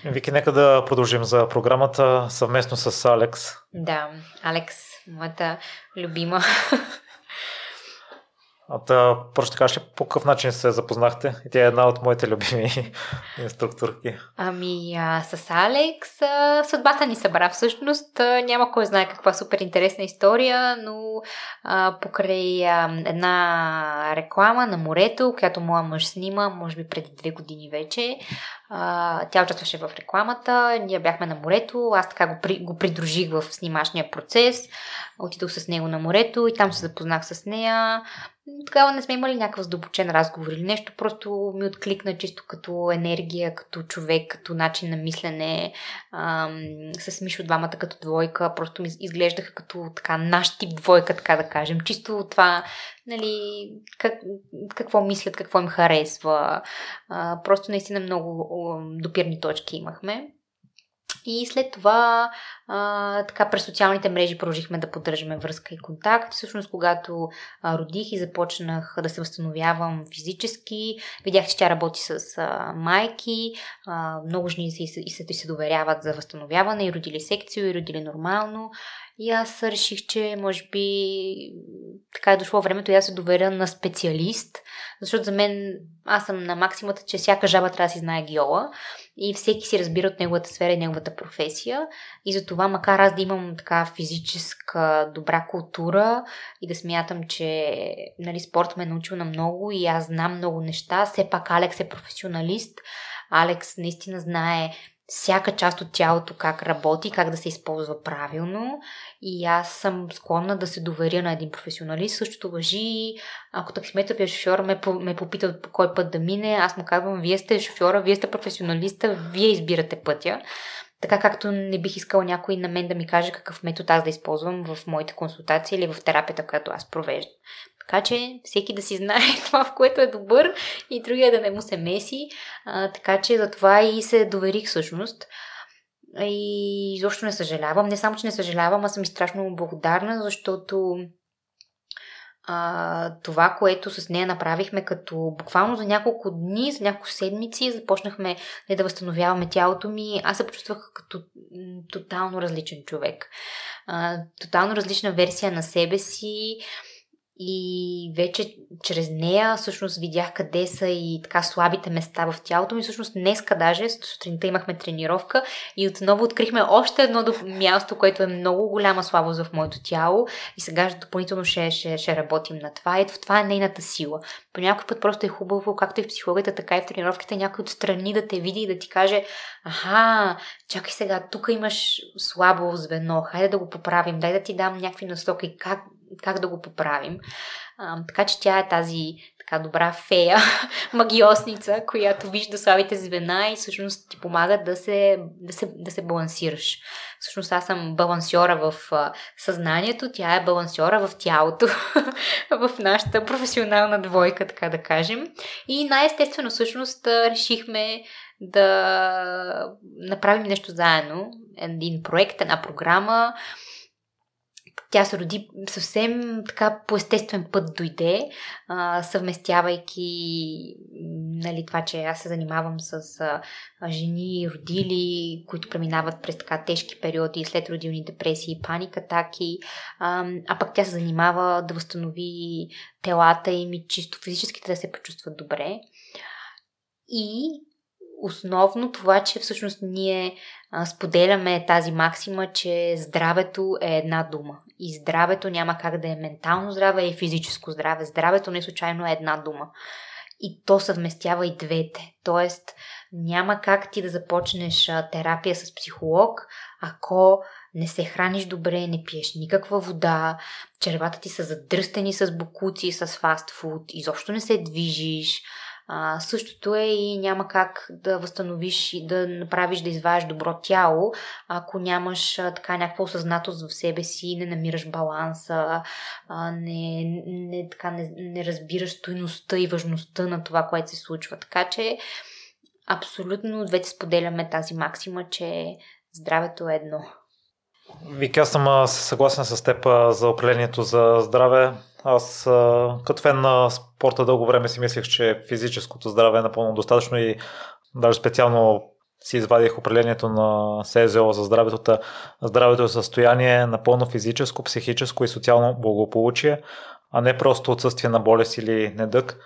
Вики, нека да продължим за програмата съвместно с Алекс. Да, Алекс, моята любима а та, просто така ще по какъв начин се запознахте? И тя е една от моите любими инструкторки. Ами, а, с Алекс а, съдбата ни събра всъщност. А, няма кой знае каква супер интересна история, но а, покрай а, една реклама на морето, която моя мъж снима, може би преди две години вече, а, тя участваше в рекламата, ние бяхме на морето, аз така го, при, го придружих в снимашния процес, отидох с него на морето и там се запознах с нея. Тогава не сме имали някакъв задълбочен разговор или нещо, просто ми откликна чисто като енергия, като човек, като начин на мислене. Ам, с Мишо двамата като двойка, просто ми изглеждаха като така наш тип двойка, така да кажем. Чисто това, нали, как, какво мислят, какво им харесва. А, просто наистина много допирни точки имахме. И след това а, така през социалните мрежи продължихме да поддържаме връзка и контакт. Всъщност, когато а, родих и започнах да се възстановявам физически, видях, че тя работи с а, майки, а, много жени се, и се, и се доверяват за възстановяване и родили секцио, и родили нормално. И аз реших, че може би така е дошло времето и аз се доверя на специалист, защото за мен аз съм на максимата, че всяка жаба трябва да си знае геола и всеки си разбира от неговата сфера и неговата професия. И за това, макар аз да имам така физическа добра култура и да смятам, че нали, спорт ме е научил на много и аз знам много неща, все пак Алекс е професионалист. Алекс наистина знае всяка част от тялото как работи, как да се използва правилно и аз съм склонна да се доверя на един професионалист. Същото въжи, ако таксиметровия шофьор ме, ме попита по кой път да мине, аз му казвам, вие сте шофьора, вие сте професионалиста, вие избирате пътя. Така както не бих искала някой на мен да ми каже какъв метод аз да използвам в моите консултации или в терапията, която аз провеждам. Така че всеки да си знае това, в което е добър и другия да не му се меси. А, така че за това и се доверих всъщност. И изобщо не съжалявам. Не само, че не съжалявам, а съм и страшно благодарна, защото а, това, което с нея направихме като буквално за няколко дни, за няколко седмици, започнахме не да възстановяваме тялото ми, аз се почувствах като тотално различен човек. А, тотално различна версия на себе си. И вече чрез нея всъщност видях къде са и така слабите места в тялото ми. Всъщност днеска даже, сутринта имахме тренировка и отново открихме още едно място, което е много голяма слабост в моето тяло и сега допълнително ще, ще, ще работим на това. Ето това е нейната сила. По някой път просто е хубаво, както и в психологията, така и в тренировките, някой отстрани да те види и да ти каже, аха, чакай сега, тук имаш слабо звено, хайде да го поправим, дай да ти дам някакви насоки как как да го поправим. А, така че тя е тази така добра фея, магиосница, която вижда слабите звена и всъщност ти помага да се, да се, да се балансираш. Всъщност аз съм балансьора в съзнанието, тя е балансьора в тялото, в нашата професионална двойка, така да кажем. И най-естествено всъщност решихме да направим нещо заедно, един проект, една програма, тя се роди съвсем така по естествен път дойде, а, съвместявайки нали, това, че аз се занимавам с а, жени, родили, които преминават през така тежки периоди след родилни депресии, паник атаки, а, а пък тя се занимава да възстанови телата им и чисто физически да се почувстват добре. И основно това, че всъщност ние а, споделяме тази максима, че здравето е една дума. И здравето няма как да е ментално здраве и физическо здраве. Здравето не случайно е една дума. И то съвместява и двете. Тоест, няма как ти да започнеш терапия с психолог, ако не се храниш добре, не пиеш никаква вода, червата ти са задръстени с бокуци, с фастфуд, изобщо не се движиш, а, същото е и няма как да възстановиш и да направиш да извадиш добро тяло, ако нямаш а, така някаква осъзнатост в себе си, не намираш баланса, а, не, не, така, не, не разбираш стойността и важността на това, което се случва. Така че абсолютно двете споделяме тази максима, че здравето е едно. Вики, аз съм съгласен с теб за определението за здраве. Аз като фен на спорта дълго време си мислех, че физическото здраве е напълно достатъчно и даже специално си извадих определението на СЗО за здравето. Здравето е състояние напълно физическо, психическо и социално благополучие, а не просто отсъствие на болест или недъг.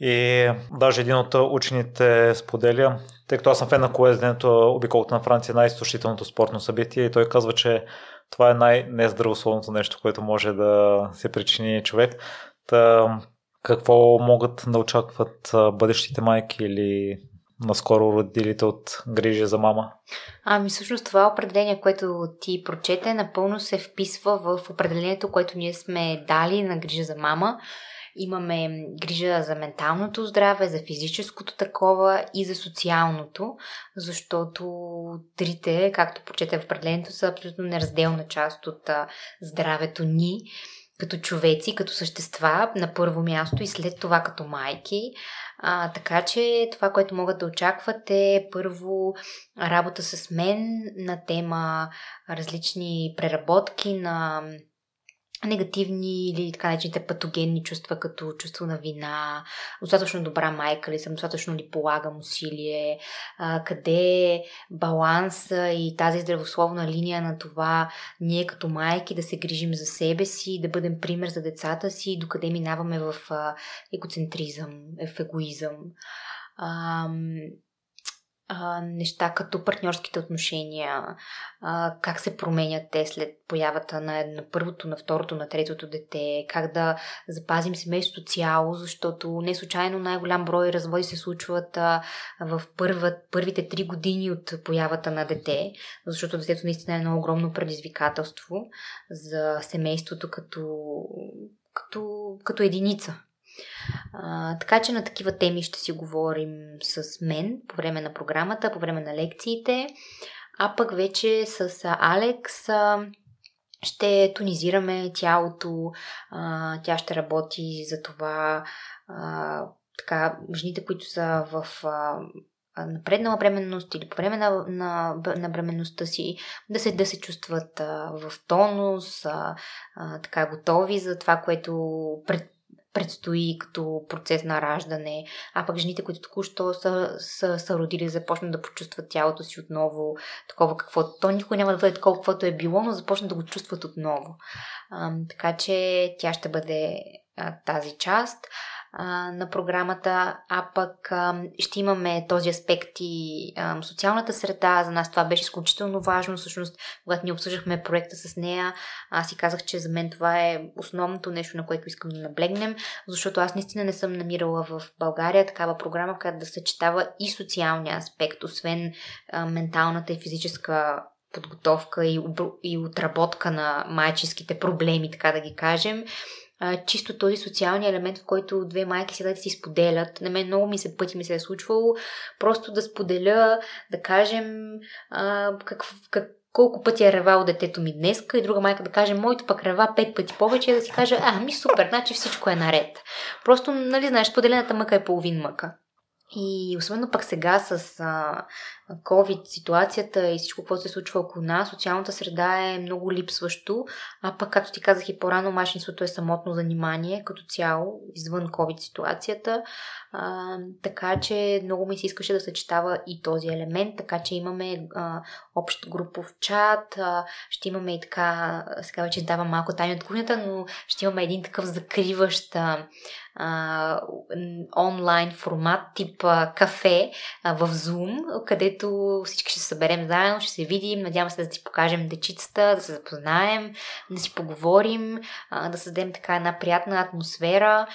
И даже един от учените споделя, тъй като аз съм фен на колезденето, обиколката на Франция е най-изтощителното спортно събитие и той казва, че това е най-нездравословното нещо, което може да се причини човек. Та, какво могат да очакват бъдещите майки или наскоро родилите от грижа за мама? Ами всъщност това определение, което ти прочете, напълно се вписва в определението, което ние сме дали на грижа за мама. Имаме грижа за менталното здраве, за физическото такова и за социалното, защото трите, както прочете в определението, са абсолютно неразделна част от здравето ни като човеци, като същества на първо място и след това като майки. А, така че това, което могат да очакват е първо работа с мен на тема различни преработки на негативни или така наречените патогенни чувства, като чувство на вина, достатъчно добра майка ли съм, достатъчно ли полагам усилие, къде е баланса и тази здравословна линия на това ние като майки да се грижим за себе си, да бъдем пример за децата си, докъде минаваме в а, егоцентризъм, в егоизъм. А, неща като партньорските отношения, а, как се променят те след появата на, на първото, на второто, на третото дете, как да запазим семейството цяло, защото не случайно най-голям брой разводи се случват а, в първа, първите три години от появата на дете, защото детето наистина е едно огромно предизвикателство за семейството като, като, като единица. Така че на такива теми ще си говорим с мен по време на програмата, по време на лекциите. А пък вече с Алекс ще тонизираме тялото. А, тя ще работи за това а, така, жените, които са в а, напреднала бременност или по време на, на, на бременността си, да се, да се чувстват а, в тонус, а, а, така готови за това, което пред, предстои като процес на раждане, а пък жените, които току-що са, са, са родили, започнат да почувстват тялото си отново, такова каквото. То никога няма да бъде такова, каквото е било, но започнат да го чувстват отново. А, така че тя ще бъде а, тази част на програмата, а пък ще имаме този аспект и социалната среда. За нас това беше изключително важно. Всъщност, когато ни обсъждахме проекта с нея, аз си казах, че за мен това е основното нещо, на което искам да наблегнем, защото аз наистина не съм намирала в България такава програма, която да съчетава и социалния аспект, освен менталната и физическа подготовка и, и отработка на майческите проблеми, така да ги кажем чисто този социалния елемент, в който две майки седат да си споделят. На мен много ми се пъти ми се е случвало просто да споделя, да кажем а, как, как, колко пъти е ревало детето ми днеска и друга майка да каже, моето пък рева пет пъти повече и да си каже, а, ми супер, значи всичко е наред. Просто, нали, знаеш, поделената мъка е половин мъка. И особено пък сега с а, COVID ситуацията и всичко, което се случва около нас, социалната среда е много липсващо, а пък, както ти казах и по-рано, машинството е самотно занимание като цяло, извън COVID ситуацията. А, така че много ми се искаше да съчетава и този елемент, така че имаме а, общ групов чат, а, ще имаме и така, сега вече давам малко тайни от кухнята, но ще имаме един такъв закриващ а, онлайн формат тип а, кафе а, в Zoom, където всички ще се съберем заедно, ще се видим, надявам се да си покажем дечицата, да се запознаем, да си поговорим, да създадем така една приятна атмосфера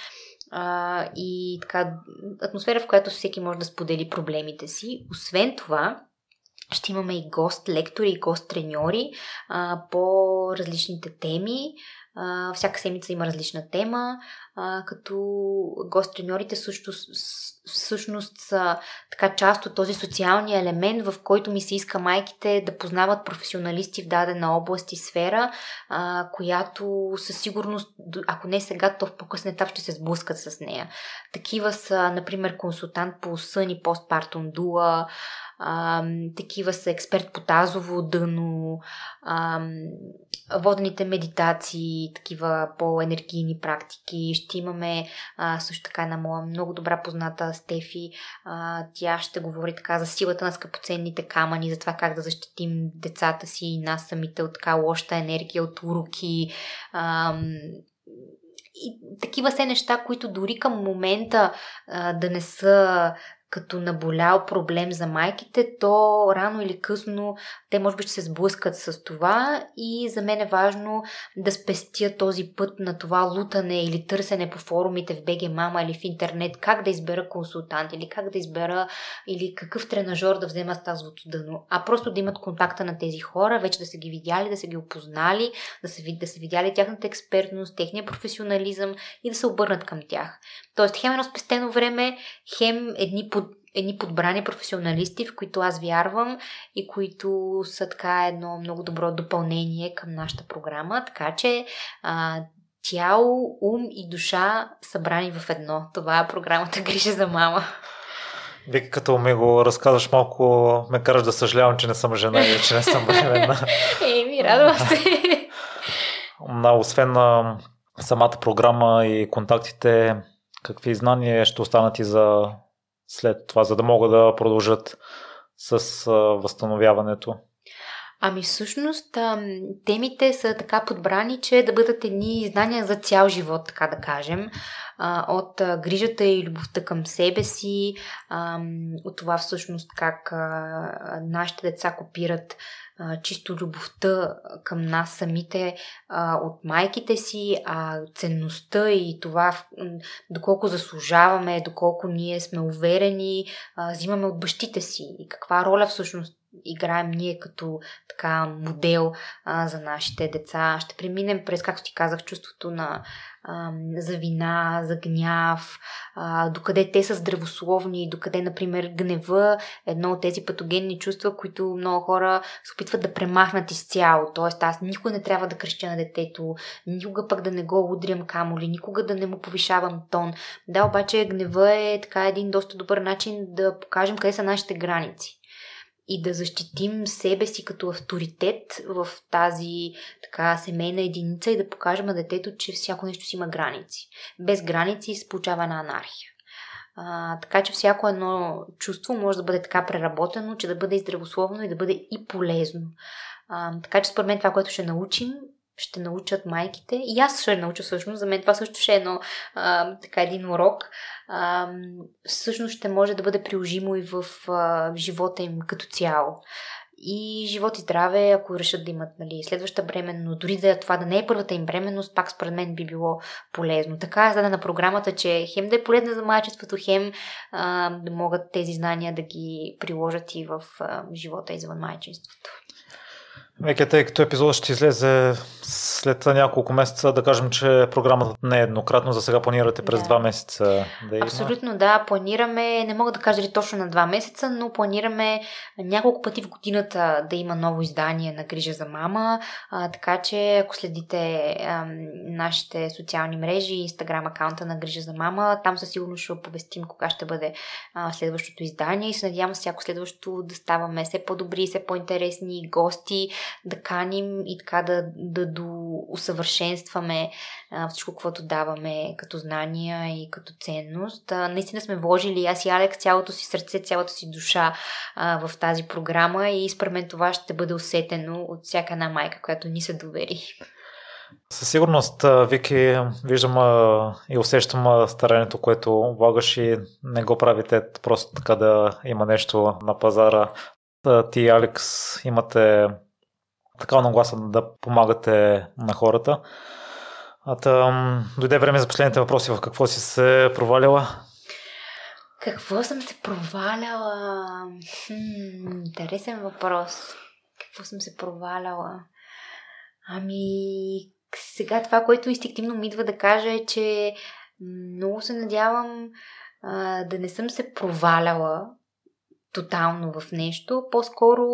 и така атмосфера, в която всеки може да сподели проблемите си. Освен това, ще имаме и гост-лектори и гост-треньори по различните теми. Всяка седмица има различна тема, а, като гост-треньорите също всъщност са така част от този социалния елемент, в който ми се иска майките да познават професионалисти в дадена област и сфера, а, която със сигурност, ако не сега, то в по-късен етап ще се сблъскат с нея. Такива са, например, консултант по сън и постпартум дуа, а, такива са експерт по тазово дъно, а, водените медитации, такива по-енергийни практики. Ще имаме а, също така една моя много добра позната Стефи. А, тя ще говори така за силата на скъпоценните камъни, за това как да защитим децата си и нас самите от така лошата енергия, от уроки. А, и такива се неща, които дори към момента а, да не са като наболял проблем за майките, то рано или късно те може би ще се сблъскат с това и за мен е важно да спестя този път на това лутане или търсене по форумите в БГ Мама или в интернет, как да избера консултант или как да избера или какъв тренажор да взема с тазовото дъно, а просто да имат контакта на тези хора, вече да са ги видяли, да са ги опознали, да са, да са видяли тяхната експертност, техния професионализъм и да се обърнат към тях. Тоест, хем едно спестено време, хем едни под едни подбрани професионалисти, в които аз вярвам и които са така едно много добро допълнение към нашата програма. Така че а, тяло, ум и душа събрани в едно. Това е програмата Грижа за мама. Вики, като ми го разказваш малко, ме караш да съжалявам, че не съм жена и че не съм бременна. Еми, радвам се. освен на самата програма и контактите, какви знания ще останат и за след това, за да могат да продължат с възстановяването? Ами всъщност темите са така подбрани, че да бъдат едни знания за цял живот, така да кажем. От грижата и любовта към себе си, от това всъщност как нашите деца копират а, чисто любовта към нас самите а, от майките си, а ценността и това доколко заслужаваме, доколко ние сме уверени, а, взимаме от бащите си. И каква роля всъщност играем ние като така модел а, за нашите деца. Ще преминем през, както ти казах, чувството на а, за вина, за гняв, а, докъде те са здравословни, докъде, например, гнева едно от тези патогенни чувства, които много хора се опитват да премахнат изцяло. Тоест, аз никога не трябва да крещя на детето, никога пък да не го удрям камоли, никога да не му повишавам тон. Да, обаче гнева е така един доста добър начин да покажем къде са нашите граници и да защитим себе си като авторитет в тази така семейна единица и да покажем на детето, че всяко нещо си има граници. Без граници се получава една анархия. А, така че всяко едно чувство може да бъде така преработено, че да бъде и здравословно и да бъде и полезно. А, така че според мен това, което ще научим, ще научат майките. И аз ще науча всъщност. За мен това също ще е едно, а, така един урок. А, всъщност ще може да бъде приложимо и в а, живота им като цяло. И живот и здраве, ако решат да имат нали, следваща бременност, дори да това да не е първата им бременност, пак според мен би било полезно. Така е на програмата, че хем да е полезна за майчеството, хем а, да могат тези знания да ги приложат и в а, живота извън майчинството. Веке, тъй като епизодът ще излезе след няколко месеца, да кажем, че програмата не е еднократно, за сега планирате през Да. два месеца да има. Абсолютно да, планираме, не мога да кажа ли точно на два месеца, но планираме няколко пъти в годината да има ново издание на Грижа за мама, а, така че ако следите а, нашите социални мрежи, инстаграм акаунта на Грижа за мама, там със сигурност ще оповестим кога ще бъде а, следващото издание и се надявам всяко следващо да ставаме все по-добри, все по-интересни гости, да каним и така да, да доусъвършенстваме всичко, което даваме като знания и като ценност. А, наистина сме вложили аз и Алекс цялото си сърце, цялата си душа в тази програма и според мен това ще бъде усетено от всяка една майка, която ни се довери. Със сигурност, Вики, виждам и усещам старанието, което влагаш и не го правите просто така да има нещо на пазара. Ти Алекс имате такава нагласа да помагате на хората. А там, дойде време за последните въпроси. В какво си се провалила? Какво съм се проваляла? Хм, интересен въпрос. Какво съм се проваляла? Ами, сега това, което инстинктивно ми идва да кажа е, че много се надявам а, да не съм се проваляла тотално в нещо, по-скоро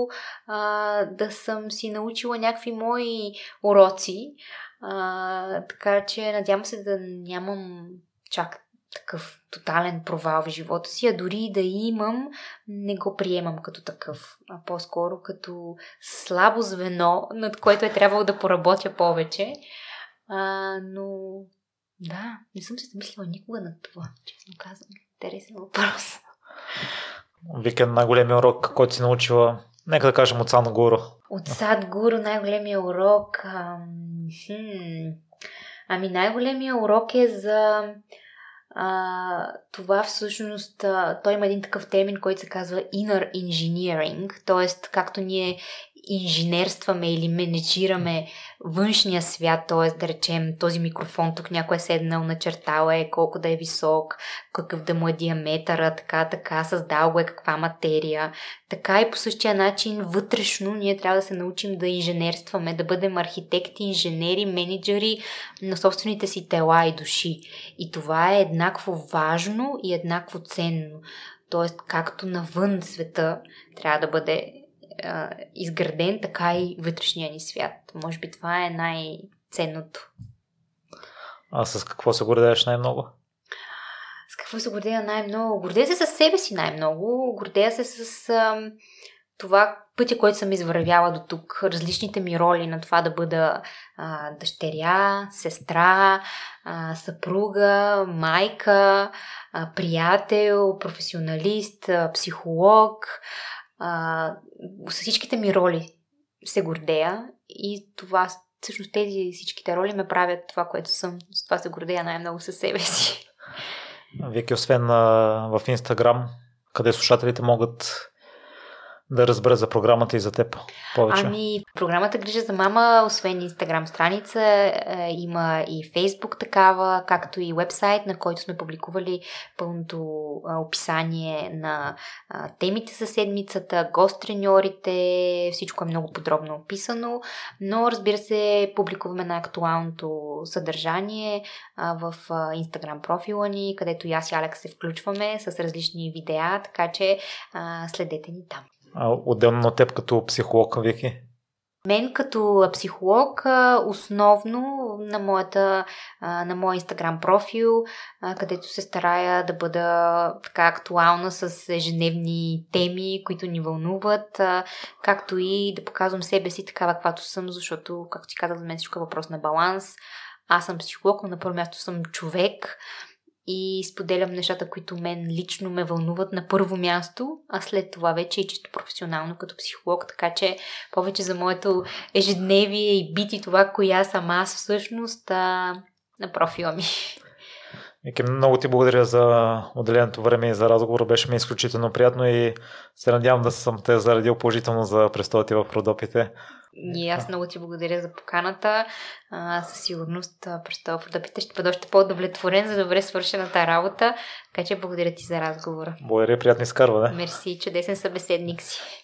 а, да съм си научила някакви мои уроци, а, така че надявам се да нямам чак такъв тотален провал в живота си, а дори да имам, не го приемам като такъв, а по-скоро като слабо звено, над което е трябвало да поработя повече. А, но да, не съм се замислила никога над това, честно казвам. Интересен въпрос. Вики, най-големия урок, който си научила, нека да кажем от Сан Гуру. От сад гуру най-големия урок. Ам, ами най-големия урок е за а, това всъщност, а, той има един такъв термин, който се казва inner engineering, т.е. както ние инженерстваме или менеджираме външния свят, т.е. да речем този микрофон, тук някой е седнал, начертал е колко да е висок, какъв да му е диаметъра, така, така, създал го е каква материя. Така и по същия начин вътрешно ние трябва да се научим да инженерстваме, да бъдем архитекти, инженери, менеджери на собствените си тела и души. И това е еднакво важно и еднакво ценно. Тоест, както навън света трябва да бъде а, изграден, така и вътрешния ни свят. Може би това е най-ценното. А с какво се гордееш най-много? С какво се гордея най-много? Гордея се с себе си най-много. Гордея се с а, това пътя, който съм извървяла до тук. Различните ми роли на това да бъда а, дъщеря, сестра, а, съпруга, майка, а, приятел, професионалист, а, психолог. С всичките ми роли се гордея и това, всъщност тези всичките роли ме правят това, което съм. С това се гордея най-много със себе си. Вики, освен в Инстаграм, къде слушателите могат да разберат за програмата и за теб повече? Ами, програмата Грижа за мама, освен Инстаграм страница, е, има и Фейсбук такава, както и вебсайт, на който сме публикували пълното описание на темите за седмицата, гост-треньорите, всичко е много подробно описано, но разбира се, публикуваме на актуалното съдържание в Инстаграм профила ни, където и аз и Алекс се включваме с различни видеа, така че следете ни там. Отделно от теб като психолог, Вики? Мен като психолог, основно на, моята, на моя инстаграм профил, където се старая да бъда така актуална с ежедневни теми, които ни вълнуват, както и да показвам себе си такава, каквато съм, защото, както ти казах, за мен всичко е въпрос на баланс. Аз съм психолог, но на първо място съм човек и споделям нещата, които мен лично ме вълнуват на първо място, а след това вече и чисто професионално като психолог, така че повече за моето ежедневие и бити това, коя съм аз всъщност а, на профила ми. Вики, много ти благодаря за отделеното време и за разговора. Беше ми изключително приятно и се надявам да съм те заредил положително за престоя ти в Родопите. И аз много ти благодаря за поканата. А, със сигурност през това продъпите ще бъда още по-удовлетворен за добре свършената работа. Така че благодаря ти за разговора. Благодаря, приятно изкарване. Мерси, чудесен събеседник си.